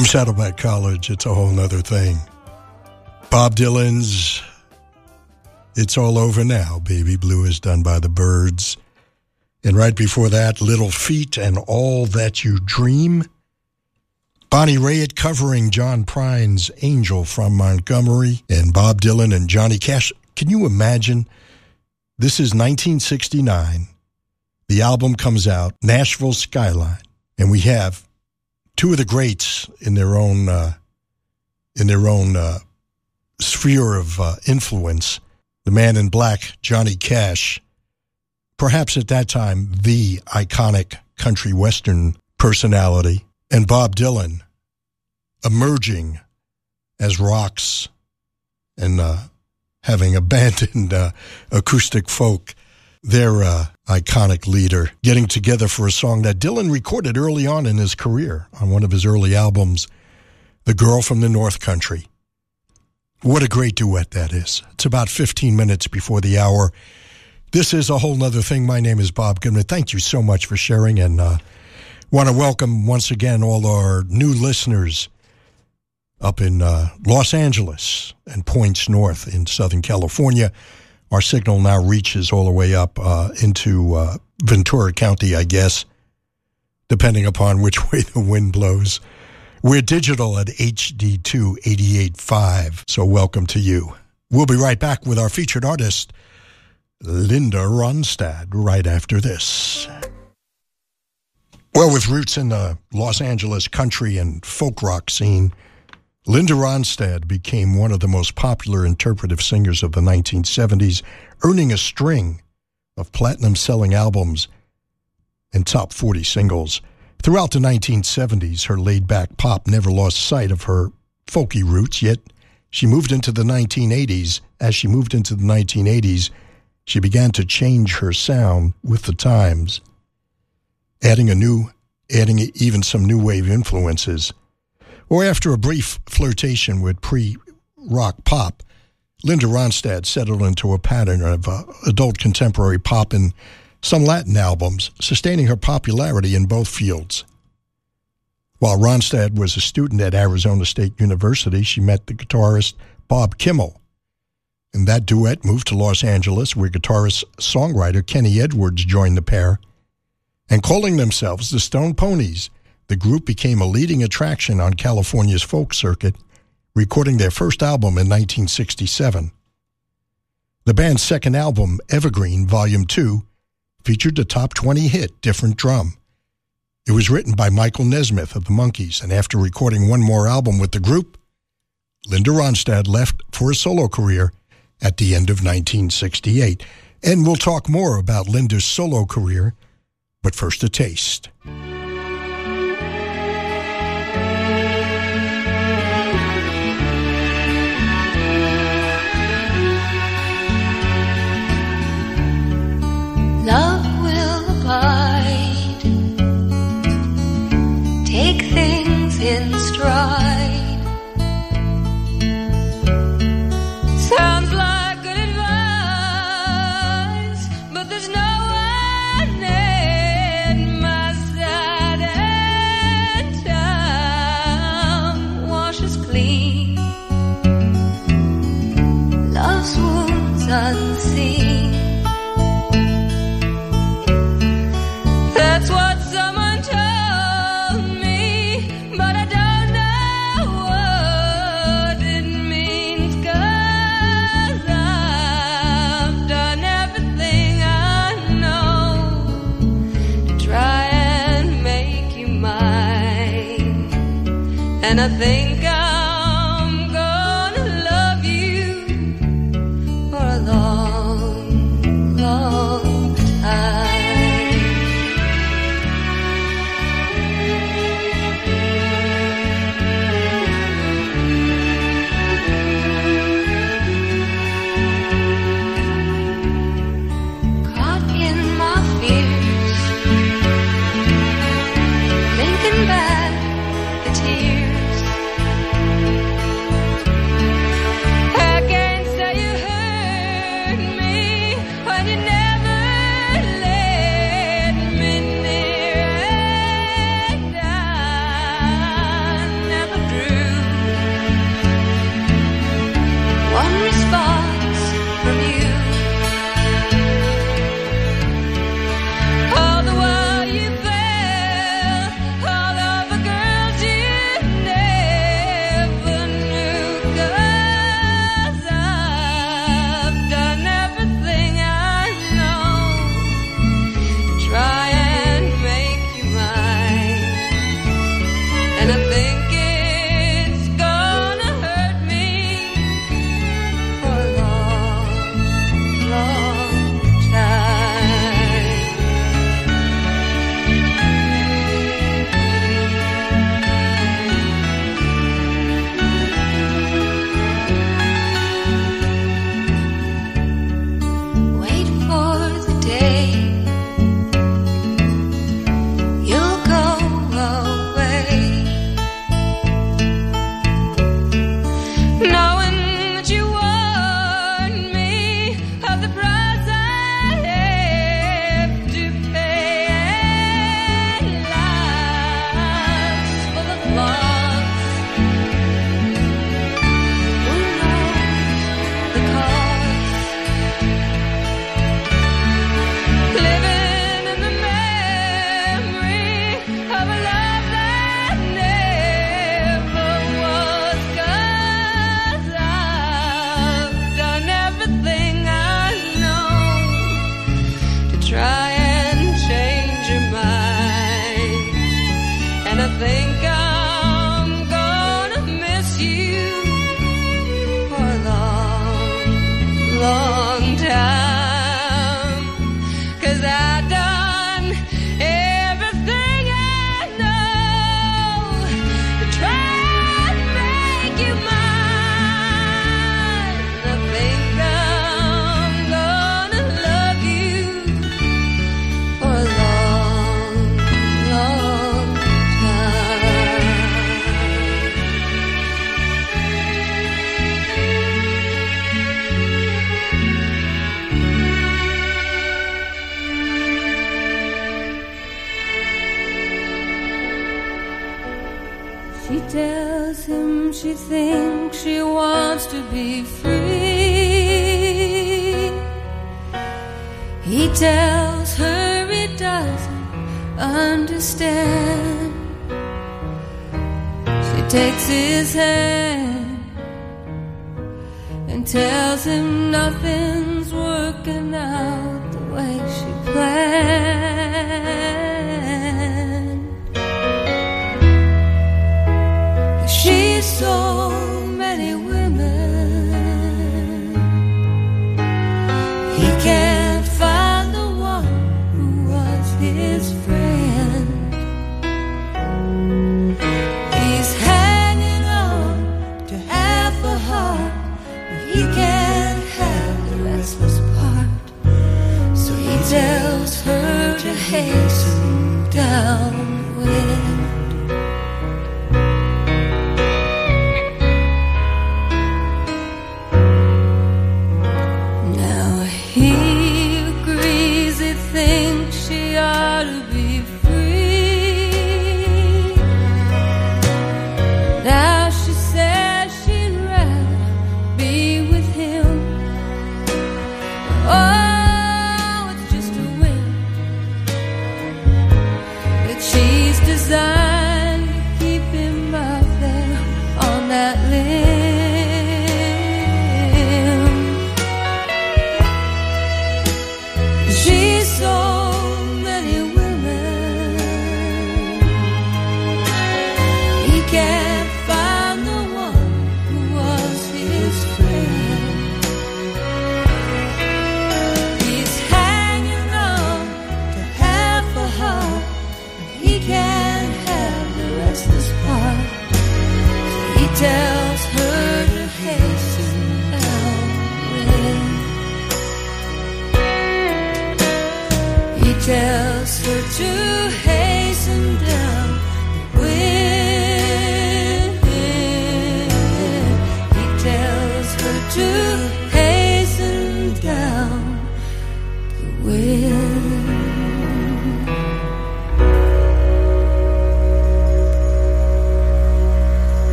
From
Saddleback College, it's a whole nother thing. Bob Dylan's It's All Over Now, Baby Blue is done by the Byrds. And right before that, Little Feat and All That You Dream. Bonnie Raitt covering John Prine's Angel from Montgomery and Bob Dylan and Johnny Cash. Can you imagine? This is 1969. The album comes out, Nashville Skyline, and we have two of the greats in their own uh, in their own uh, sphere of uh, influence. The man in black, Johnny Cash, perhaps at that time the iconic country western personality, and Bob Dylan emerging as rocks and uh, having abandoned uh, acoustic folk. Their uh, iconic leader getting together for a song that Dylan recorded early on in his career on one of his early albums, The Girl from the North Country. What a great duet that is. It's about 15 minutes before the hour. This is a whole nother thing. My name is Bob Goodman. Thank you so much for sharing and uh, want to welcome once again all our new listeners up in uh, Los Angeles and points north in Southern California. Our signal now reaches all the way up uh, into uh, Ventura County, I guess, depending upon which way the wind blows. We're digital at HD2 885, so welcome to you. We'll be right back with our featured artist, Linda Ronstadt, right after this. Well, with roots in the Los Angeles country and folk rock scene, Linda Ronstadt became one of the most popular interpretive singers of the 1970s, earning a string of platinum selling albums and top 40 singles. Throughout the 1970s, her laid back pop never lost sight of her folky roots, yet she moved into the 1980s. As she moved into the 1980s, she began to change her sound with the times, adding a new, adding even some new wave influences. Or after a brief flirtation with pre rock pop, Linda Ronstadt settled into a pattern of uh, adult contemporary pop and some Latin albums, sustaining her popularity in both fields. While Ronstadt was a student at Arizona State University, she met the guitarist Bob Kimmel. And that duet moved to Los Angeles, where guitarist songwriter Kenny Edwards joined the pair. And calling themselves the Stone Poneys, the group became a leading attraction on California's folk circuit, recording their first album in 1967. The band's second album, Evergreen Volume 2, featured the top 20 hit Different Drum. It was written by Michael Nesmith of the Monkees, and after recording one more album with the group, Linda Ronstadt left for a solo career at the end of 1968. And we'll talk more about Linda's solo career, but first a taste.
And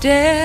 Desperado,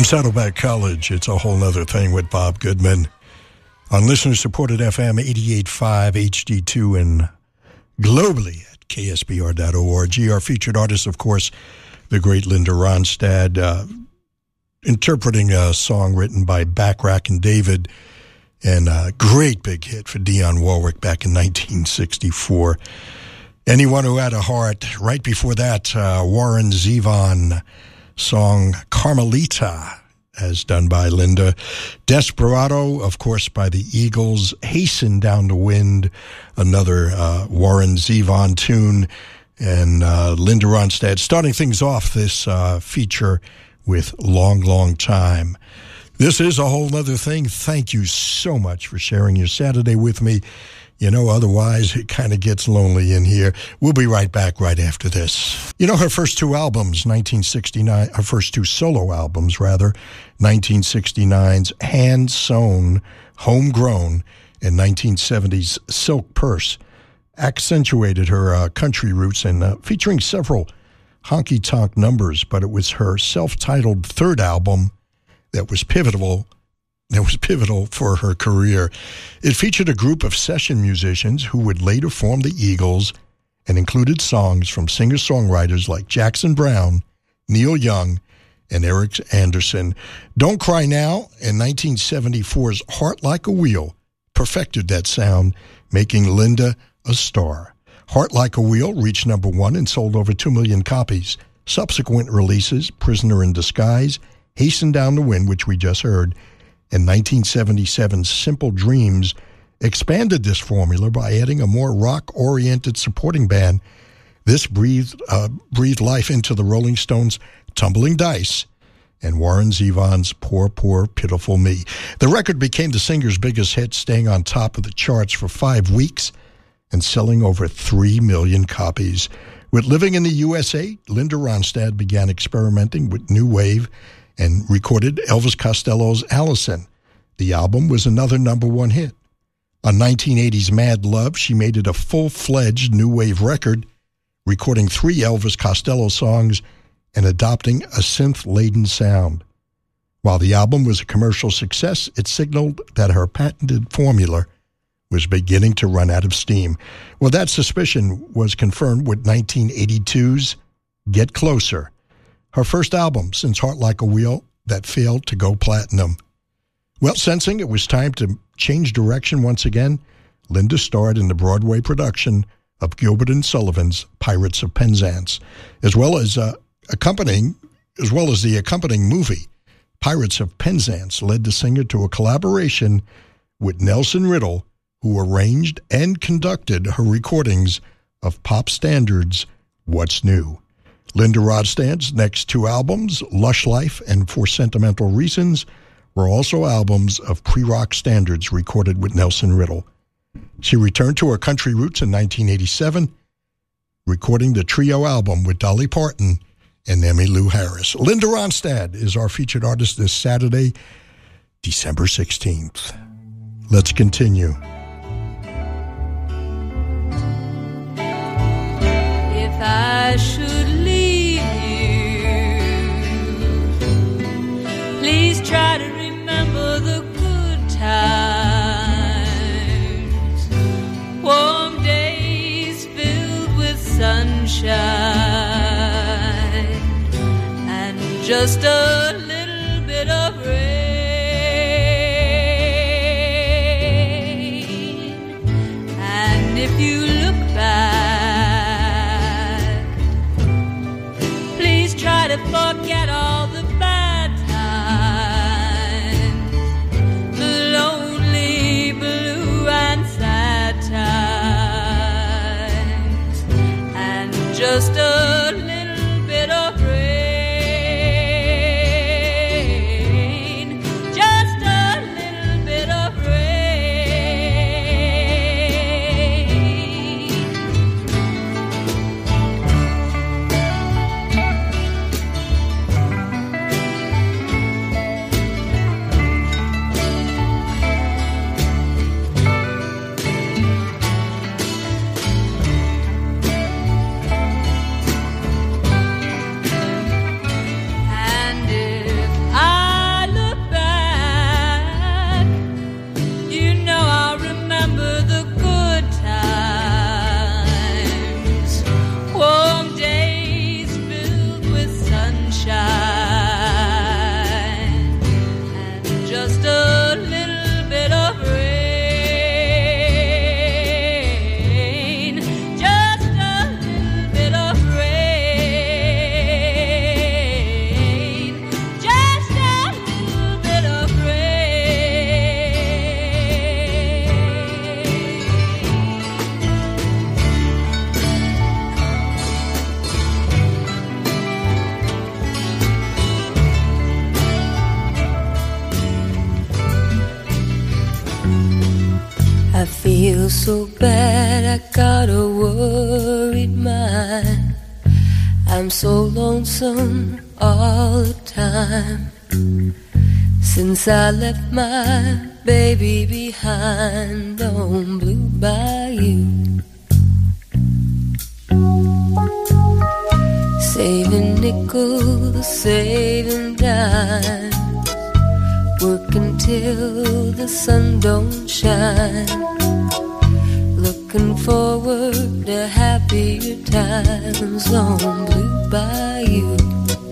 From
Saddleback College, it's a whole other thing with Bob Goodman. On listener supported FM 885 HD2 and globally at ksbr.org. Our featured artist, of course, the great Linda Ronstadt, uh, interpreting a song written by Bacharach and David, and a great big hit for Dionne Warwick back in 1964. Anyone who had a heart, right before that, uh, Warren Zevon song Carmelita, as done by Linda. Desperado, of course, by the Eagles. Hasten Down the Wind, another uh, Warren Zevon tune. And uh, Linda Ronstadt starting things off this uh, feature with Long, Long Time. This is a whole other thing. Thank you so much for sharing your Saturday with me. You know, otherwise it kind of gets lonely in here. We'll be right back right after this. You know, her first two albums, 1969, her first two solo albums, rather, 1969's Hand Sewn, Homegrown, and 1970's Silk Purse, accentuated her uh, country roots and uh, featuring several honky tonk numbers, but it was her self titled third album that was pivotal that was pivotal for her career. It featured a group of session musicians who would later form the Eagles and included songs from singer songwriters like Jackson Browne, Neil Young, and Eric Andersen. Don't Cry Now and 1974's Heart Like a Wheel perfected that sound, making Linda a star. Heart Like a Wheel reached number one and sold over 2 million copies. Subsequent releases, Prisoner in Disguise, Hasten Down the Wind, which we just heard, and 1977's Simple Dreams expanded this formula by adding a more rock oriented supporting band. This breathed, uh, breathed life into the Rolling Stones' Tumbling Dice and Warren Zevon's Poor, Poor, Pitiful Me. The record became the singer's biggest hit, staying on top of the charts for five weeks and selling over 3 million copies. With living in the USA, Linda Ronstadt began experimenting with new wave and recorded Elvis Costello's Alison. The album was another number one hit. On 1980's Mad Love, she made it a full fledged new wave record, recording three Elvis Costello songs and adopting a synth laden sound. While the album was a commercial success, it signaled that her patented formula was beginning to run out of steam. Well, that suspicion was confirmed with 1982's Get Closer, her first album since Heart Like a Wheel that failed to go platinum. Well, sensing it was time to change direction once again, Linda starred in the Broadway production of Gilbert and Sullivan's Pirates of Penzance, as well as uh, accompanying, as well as the accompanying movie. Pirates of Penzance led the singer to a collaboration with Nelson Riddle, who arranged and conducted her recordings of pop standards What's New. Linda Ronstadt's next two albums, Lush Life and For Sentimental Reasons, were also albums of pre rock standards recorded with Nelson Riddle. She returned to her country roots in 1987, recording the trio album with Dolly Parton and Emmylou Harris. Linda Ronstadt is our featured artist this Saturday, December 16th. Let's continue.
If I should try to remember the good times. Warm days filled with sunshine, and just a little bit of rain. And if you look back, please try to forget all
I'm so lonesome all the time. Since I left my baby behind on Blue Bayou. Saving nickels, saving dimes, working till the sun don't shine looking forward to happier times on Blue Bayou.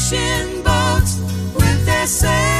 fishing boats with their sails.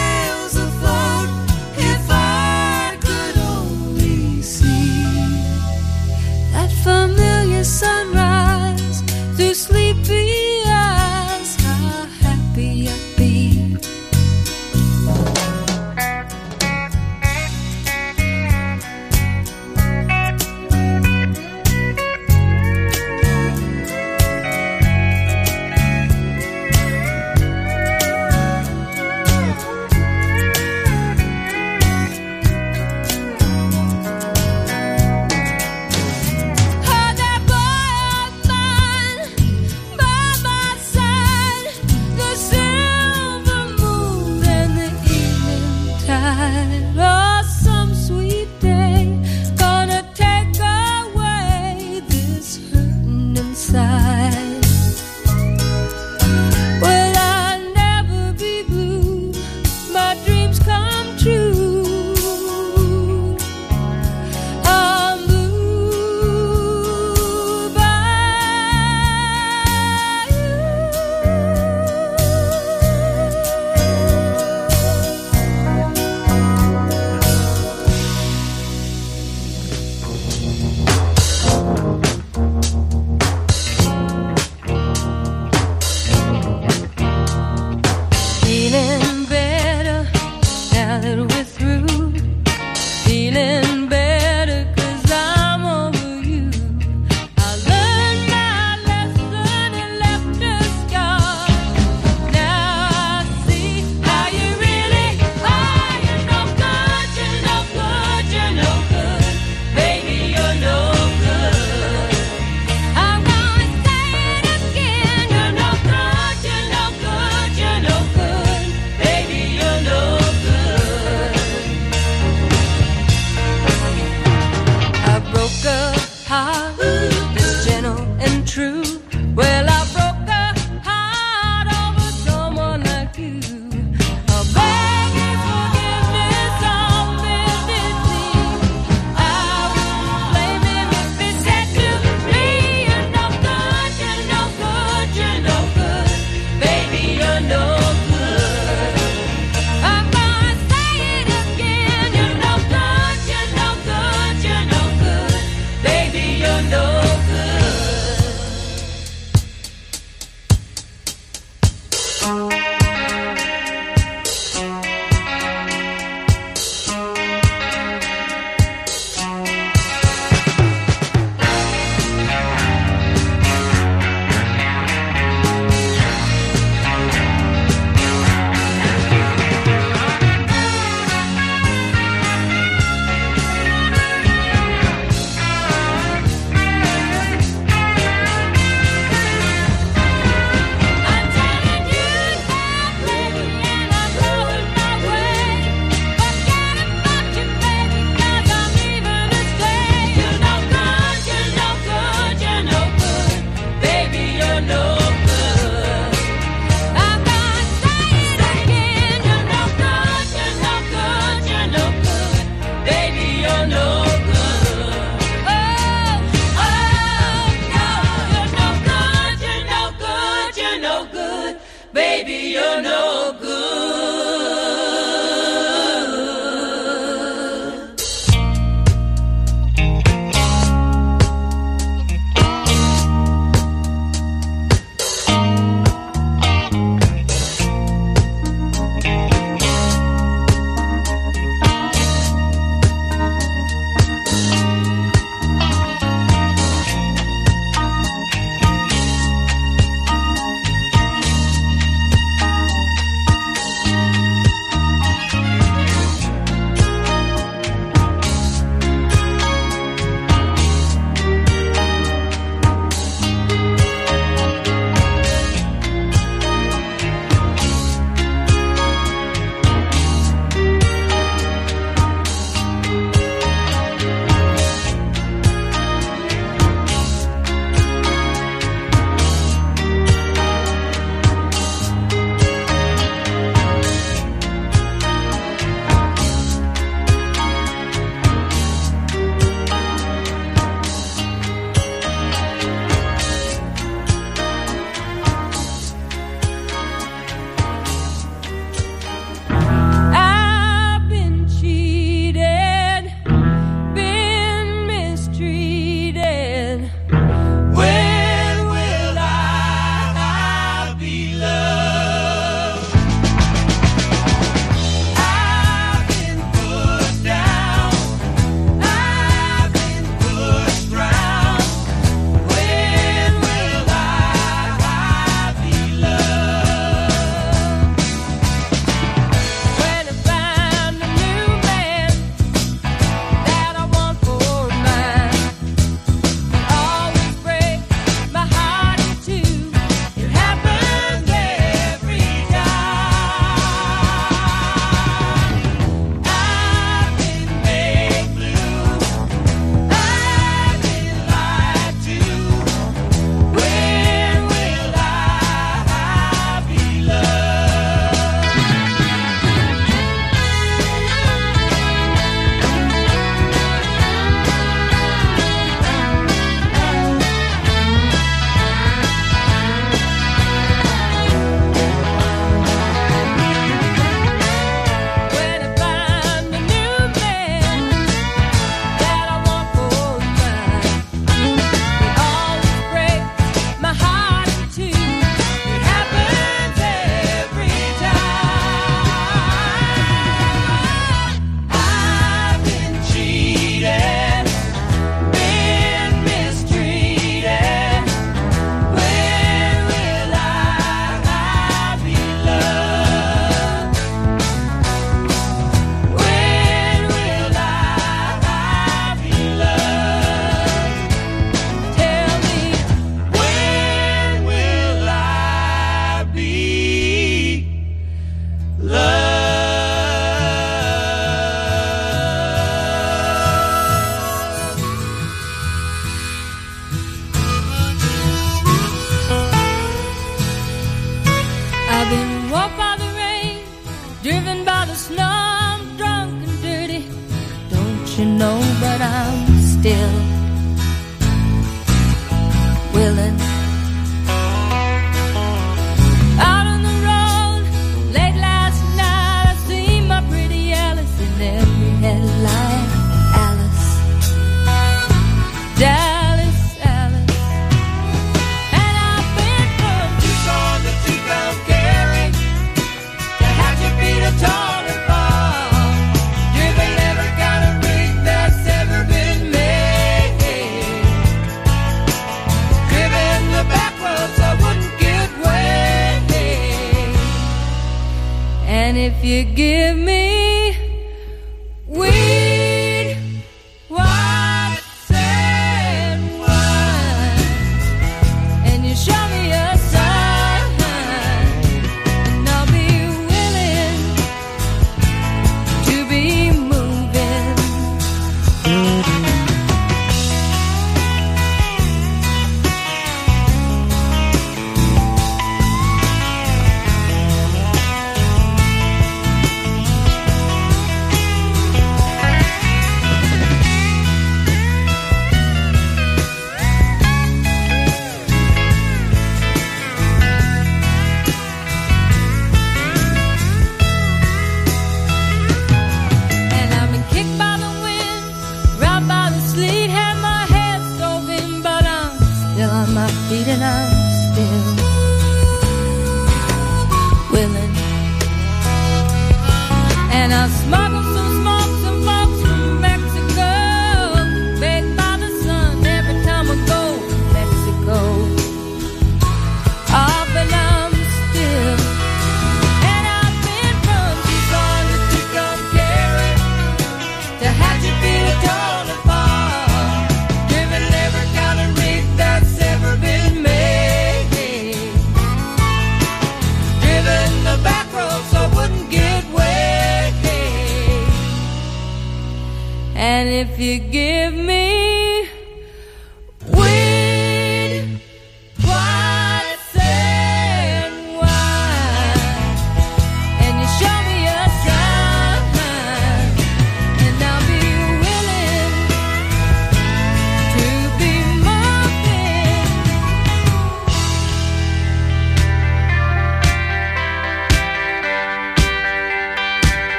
Still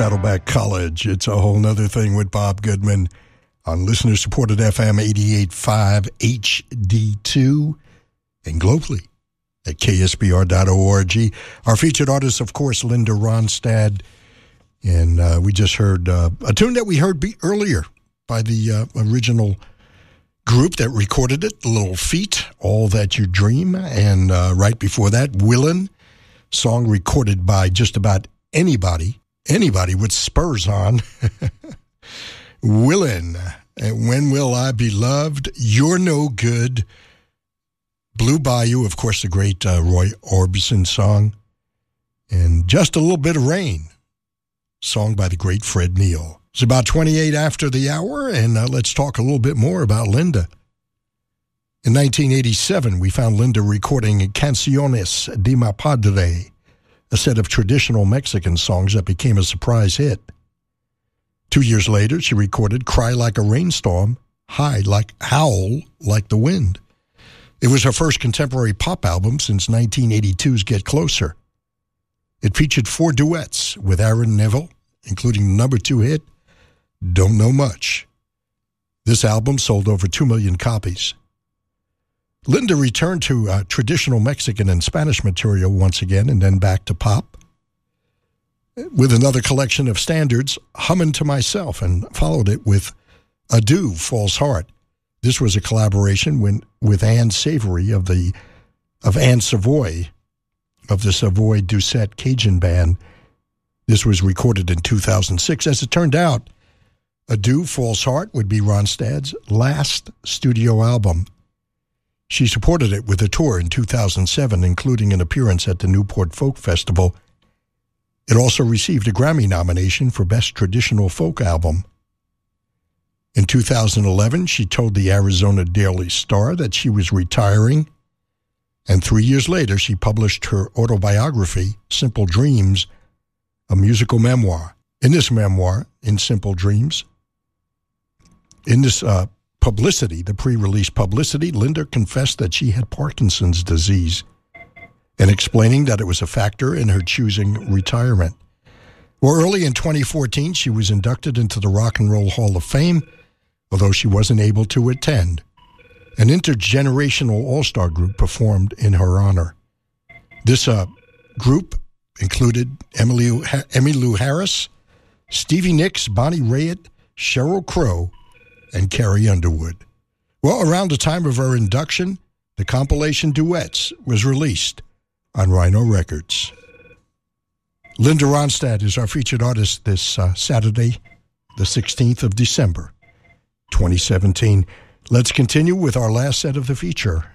Saddleback College. It's a whole nother thing with Bob Goodman on listener supported FM 885 HD2 and globally at ksbr.org. Our featured artist, of course, Linda Ronstadt. And uh, we just heard uh, a tune that we heard be- earlier by the uh, original group that recorded it, Little Feat, All That You Dream. And uh, right before that, Willin, song recorded by just about anybody, anybody with spurs on. Willin, and When Will I Be Loved? You're No Good. Blue Bayou, of course, the great uh, Roy Orbison song. And Just a Little Bit of Rain, song by the great Fred Neil. It's about 28 after the hour, and uh, let's talk a little bit more about Linda. In 1987, we found Linda recording Canciones de Mi Padre, a set of traditional Mexican songs that became a surprise hit. Two years later, she recorded Cry Like a Rainstorm, High Like Howl Like the Wind. It was her first contemporary pop album since 1982's Get Closer. It featured four duets with Aaron Neville, including the number two hit, Don't Know Much. This album sold over 2 million copies. Linda returned to uh, traditional Mexican and Spanish material once again and then back to pop with another collection of standards, Humming to Myself, and followed it with Adieu, False Heart. This was a collaboration when, with Anne Savory of the of Anne Savoy of the Savoy Doucette Cajun Band. This was recorded in 2006. As it turned out, Adieu, False Heart would be Ronstadt's last studio album. She supported it with a tour in 2007, including an appearance at the Newport Folk Festival. It also received a Grammy nomination for Best Traditional Folk Album. In 2011, she told the Arizona Daily Star that she was retiring, and three years later, she published her autobiography, Simple Dreams, a musical memoir. In this memoir, In Simple Dreams, in this uh, publicity, the pre release publicity, Linda confessed that she had Parkinson's disease and explaining that it was a factor in her choosing retirement. Well, early in 2014, she was inducted into the Rock and Roll Hall of Fame, although she wasn't able to attend. An intergenerational all star group performed in her honor. This uh, group included Emily, Emmylou Harris, Stevie Nicks, Bonnie Raitt, Sheryl Crow, and Carrie Underwood. Well, around the time of her induction, the compilation Duets was released on Rhino Records. Linda Ronstadt is our featured artist this uh, Saturday, the 16th of December, 2017. Let's continue with our last set of the feature.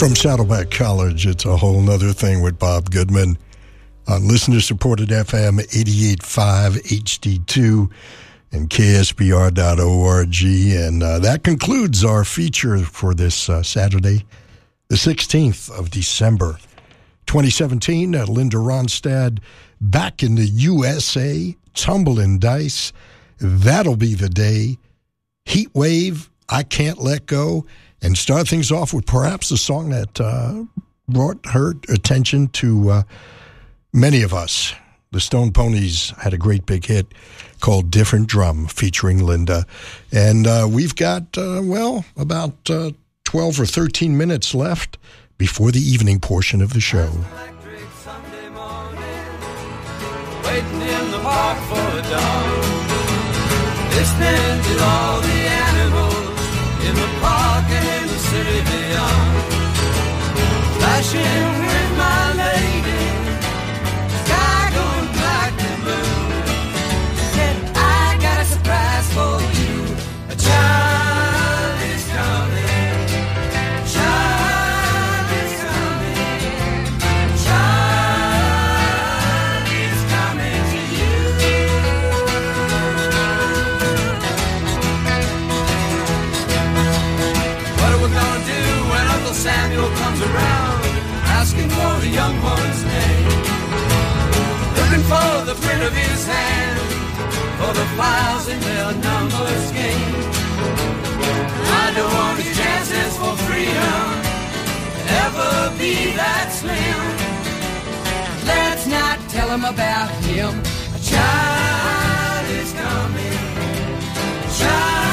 From Saddleback College, it's a whole nother thing with Bob Goodman on listener supported FM 885 HD2 and KSBR.org. And uh, that concludes our feature for this uh, Saturday, the 16th of December, 2017. Uh, Linda Ronstadt back in the USA, tumbling dice. That'll be the day. Heat Wave, I Can't Let Go. And start things off with perhaps a song that uh, brought her attention to uh, many of us. The Stone Poneys had a great big hit called Different Drum featuring Linda. And uh, we've got, uh, well, about uh, 12 or 13 minutes left before the evening portion of the show.
waiting in the park for dawn. All the city beyond. Flashing with my lady, for the print of his hand, for the files in their numbers game. I don't want his chances for freedom ever be that slim. Let's not tell him about him. A child is coming. Child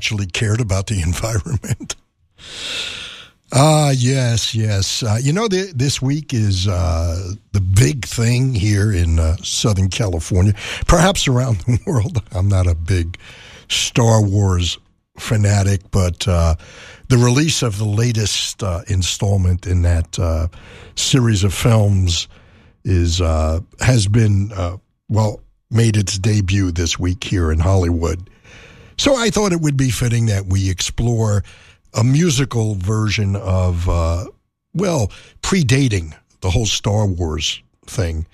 actually cared about the environment? Ah, yes, yes. Uh, you know, th- this week is uh, the big thing here in uh, Southern California, perhaps around the world. I'm not a big Star Wars fanatic, but uh, the release of the latest uh, installment in that uh, series of films is uh, has been uh, well made its debut this week here in Hollywood. So I thought it would be fitting that we explore a musical version of uh, well predating the whole Star Wars thing.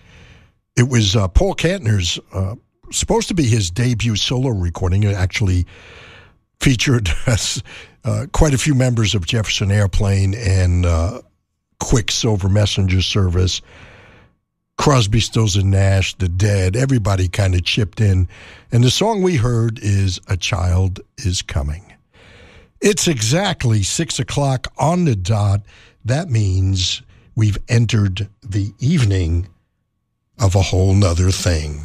It was uh, Paul Kantner's uh, supposed to be his debut solo recording. It actually featured uh, quite a few members of Jefferson Airplane and uh, Quicksilver Messenger Service, Crosby, Stills and Nash, The Dead. Everybody kind of chipped in, and the song we heard is "A Child Is Coming." It's exactly six o'clock on the dot. That means we've entered the evening of a whole nother thing.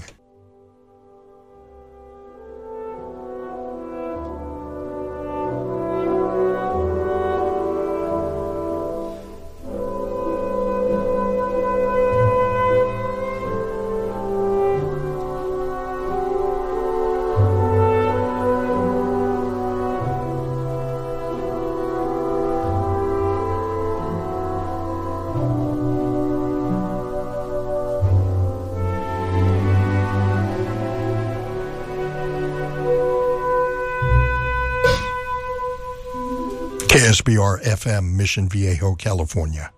KSBR FM, Mission Viejo, California.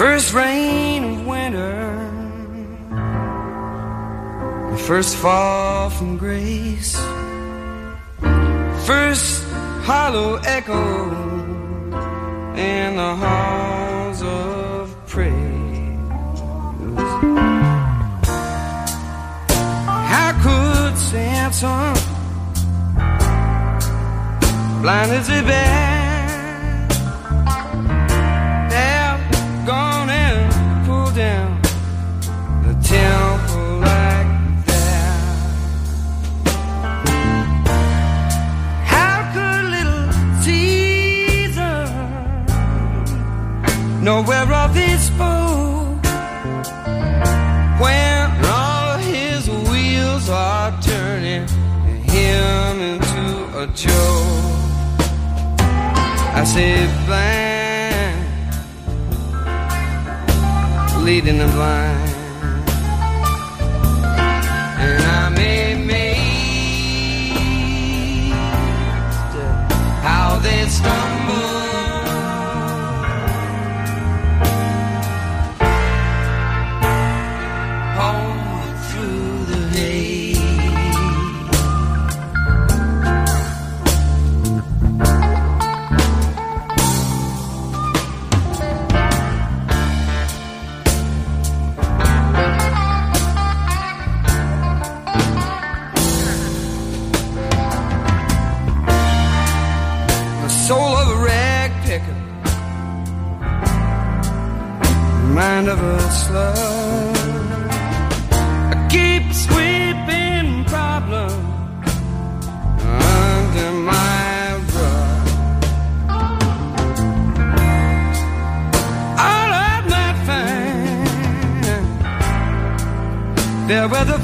First rain of winter, the first fall from grace, first hollow echo in the halls of praise. How could Samson, blind as a bat, I say blind, leading the blind, of. I keep sweeping problems under my rug. All of my find fair weather friends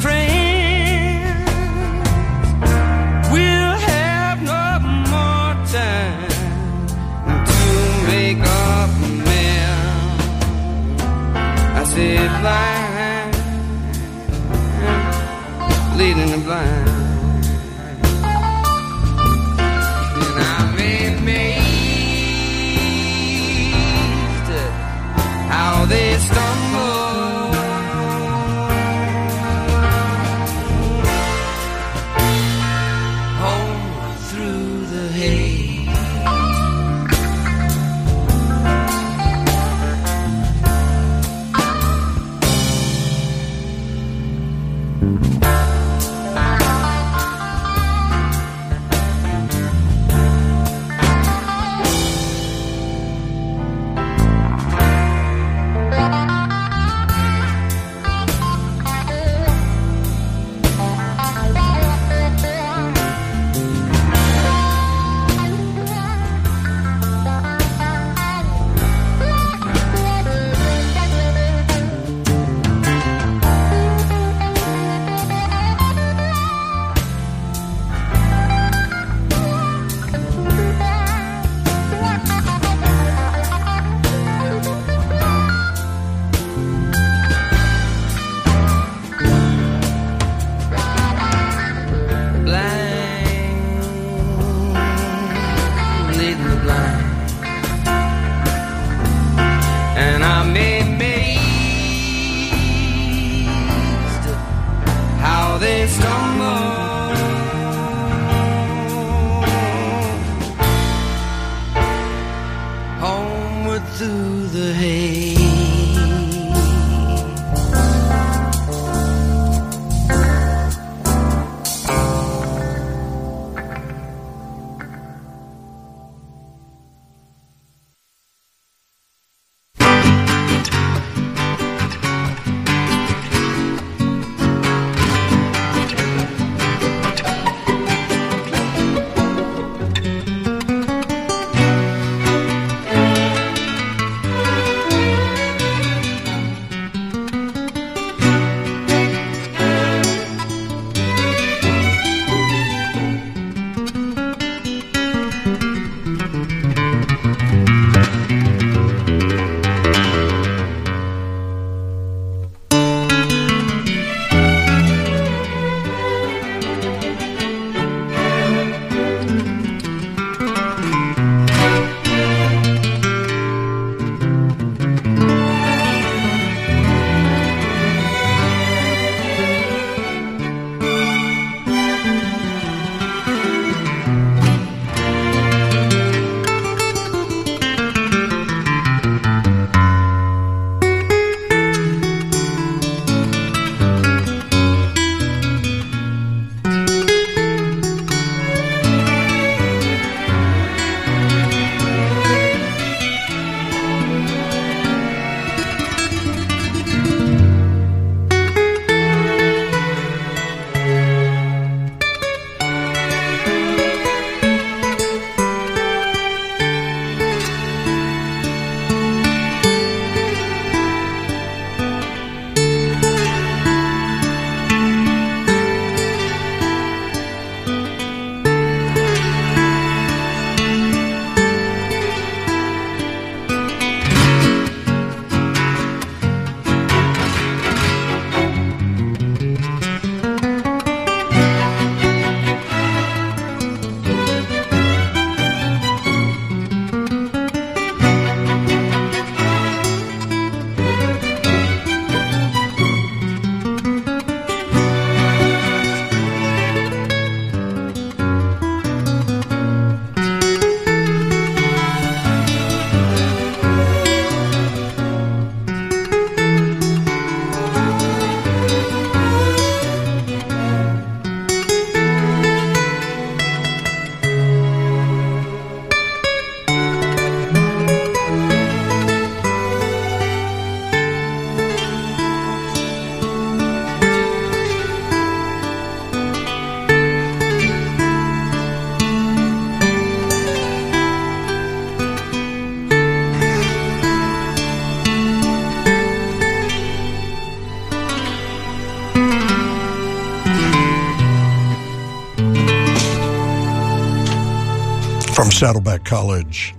from Saddleback College.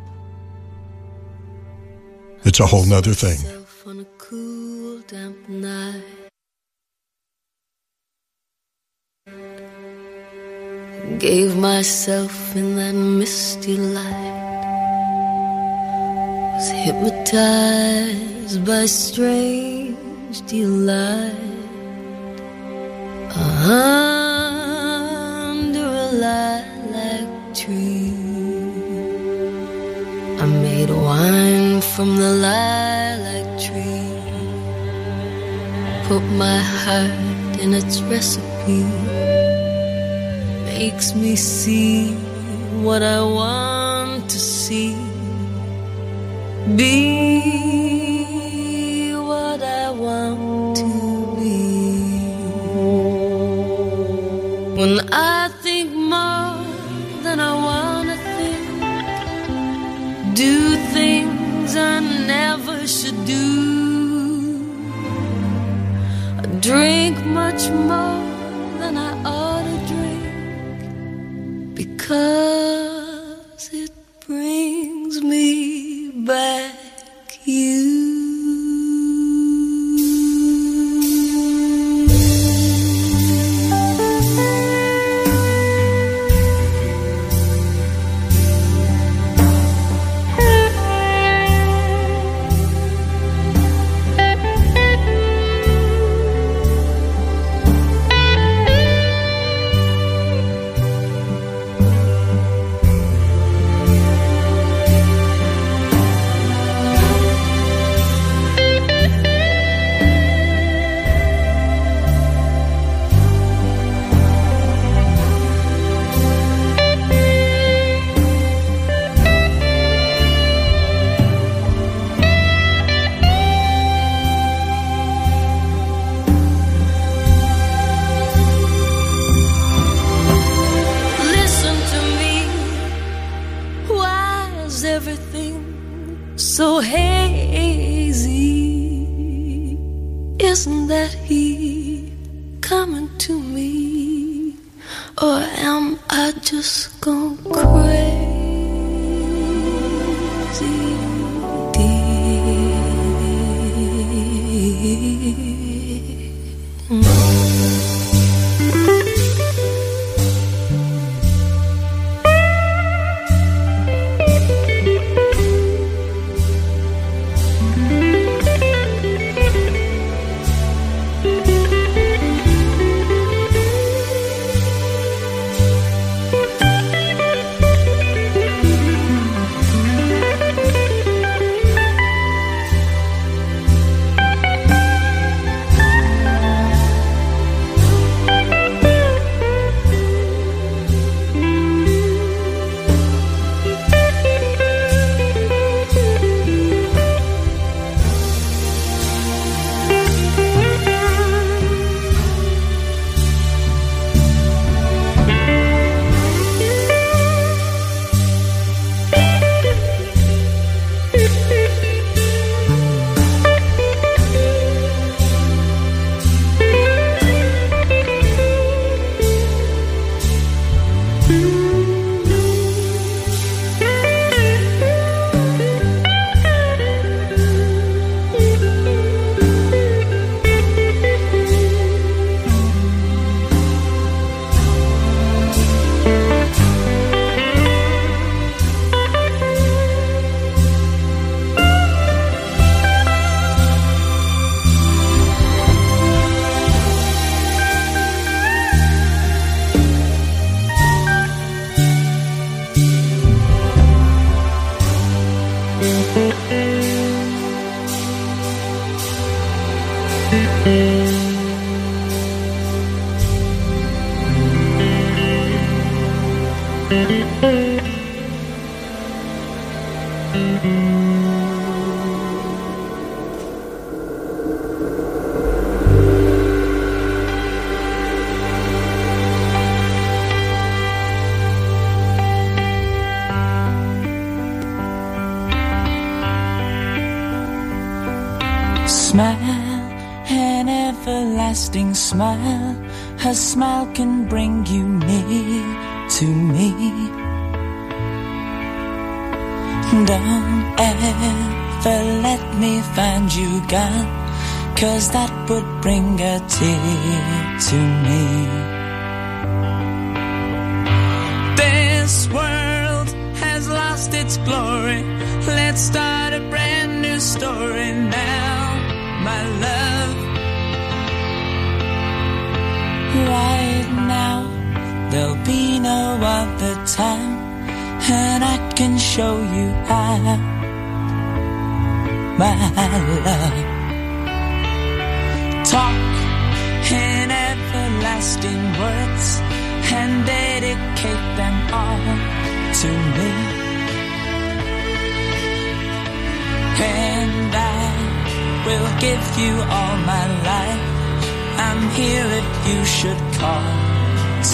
It's a whole nother thing.
cool. Gave myself in that misty light. Was hypnotized by strange delight. Under a lilac tree. From the lilac tree. Put my heart in its recipe. Makes me see what I want to see. Be what I want to be. When I do. I drink much more than I ought to drink because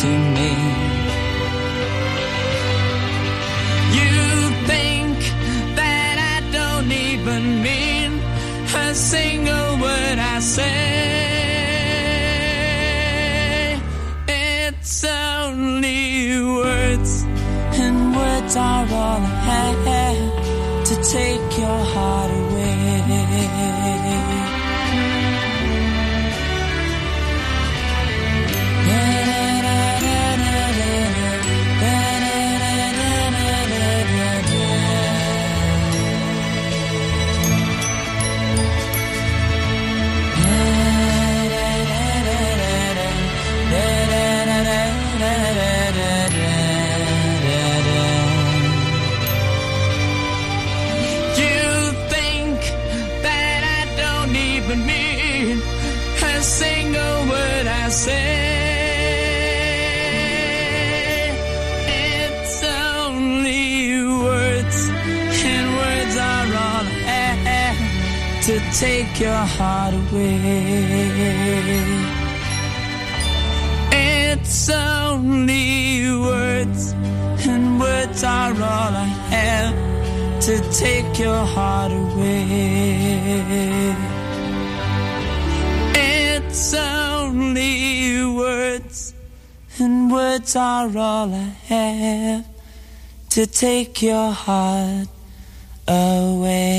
to me.
It's only words,
and words are all I have to take your heart away.
It's only words, and words are all I have
to take your heart away.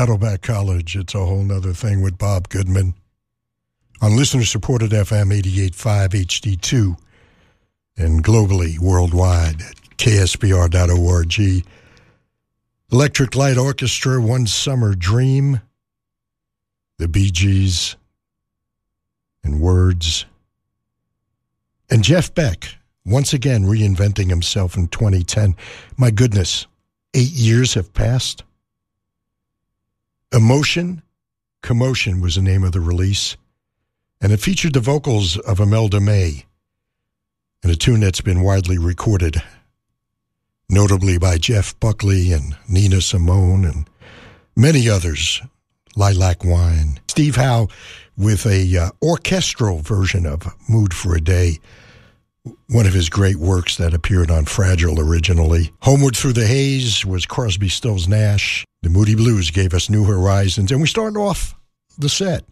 Saddleback College, it's a whole nother thing with Bob Goodman. On listener supported FM 885 HD2 and globally worldwide at ksbr.org. Electric Light Orchestra, One Summer Dream, the Bee Gees, and Words. And Jeff Beck, once again reinventing himself in 2010. My goodness, eight years have passed. Emotion, Commotion was the name of the release, and it featured the vocals of Imelda May, and a tune that's been widely recorded, notably by Jeff Buckley and Nina Simone and many others, Lilac Wine. Steve Howe with a uh, orchestral version of Mood for a Day, one of his great works that appeared on Fragile originally. Homeward Through the Haze was Crosby, Stills, Nash. The Moody Blues gave us New Horizons, and we started off the set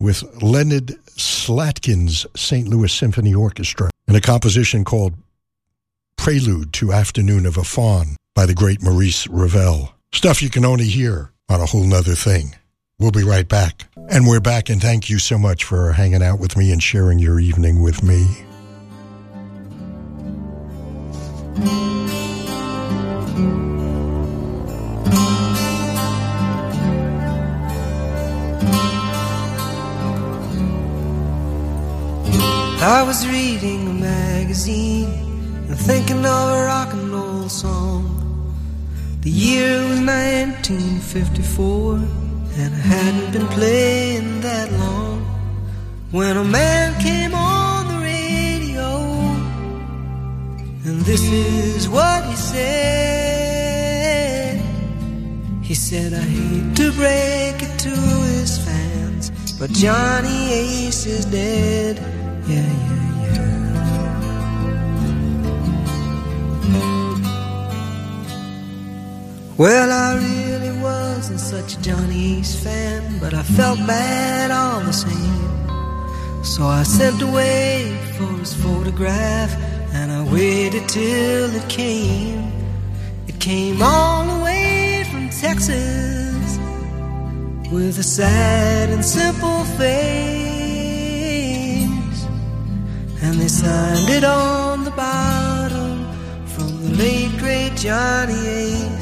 with Leonard Slatkin's St. Louis Symphony Orchestra and a composition called Prelude to Afternoon of a Faun by the great Maurice Ravel. Stuff you can only hear on a whole nother thing. We'll be right back. And we're back, and thank you so much for hanging out with me and sharing your evening with me.
I was reading a magazine and thinking of a rock and roll song. The year was 1954, and I hadn't been playing that long when a man came on the radio, and this is what he said. He said, I hate to break it to his fans, but Johnny Ace is dead. Well, I really wasn't such a Johnny fan, but I felt bad all the same. So I sent away for his photograph, and I waited till it came. It came all the way from Texas with a sad and simple face. And they signed it on the bottom from the late great Johnny Ace.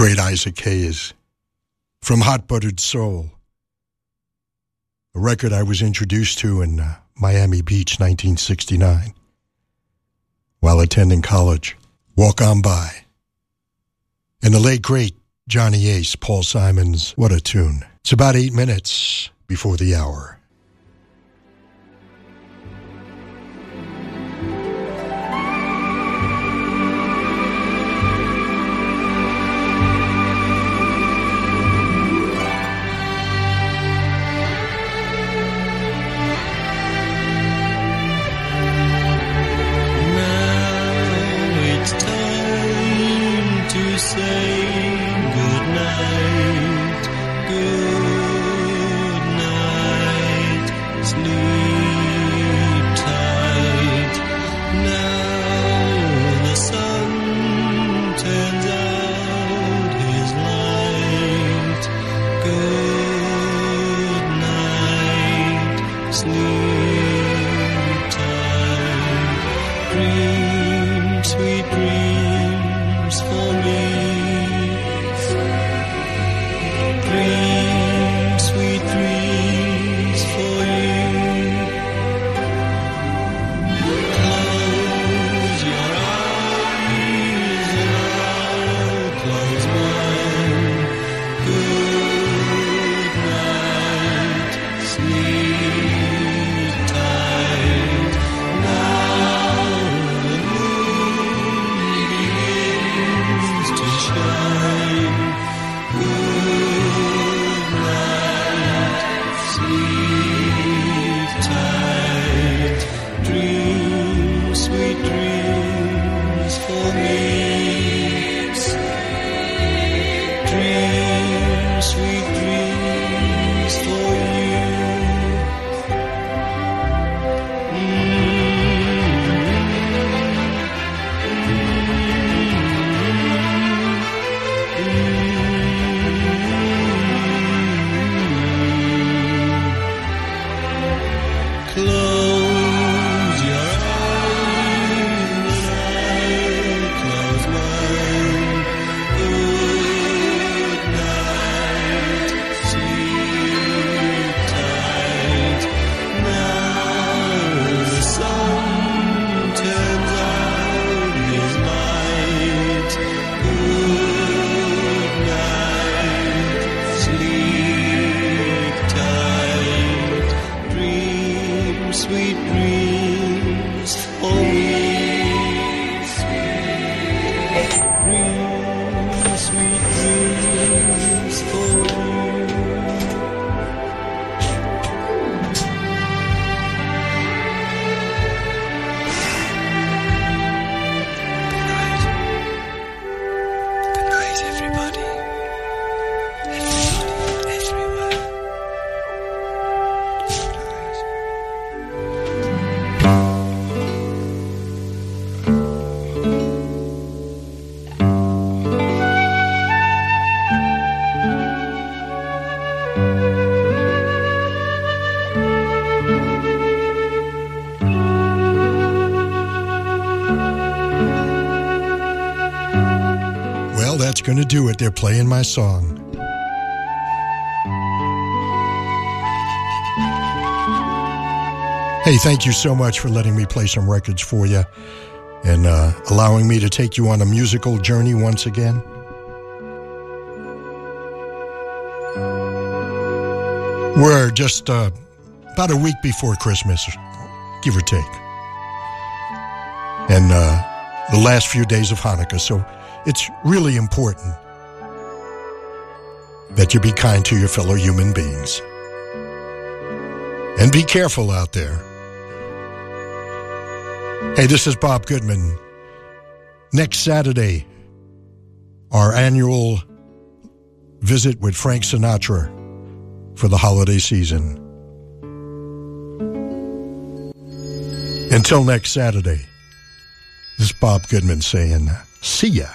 Great
Isaac Hayes from Hot Buttered Soul, a record I was introduced to in uh, Miami Beach, 1969, while attending college. Walk on by. And the late, great Johnny Ace, Paul Simon's, what a tune. It's about eight minutes before the hour. Do it. They're playing my song. Hey, thank you so much for letting me play some records for you and uh, allowing me to take you on a musical journey once again. We're just uh, about a week before Christmas, give or take. And uh, the last few days of Hanukkah. So it's really important that you be kind to your fellow human beings. And be careful out there. Hey, this is Bob Goodman. Next Saturday, our annual visit with Frank Sinatra for the holiday season. Until next Saturday, this is Bob Goodman saying, see ya.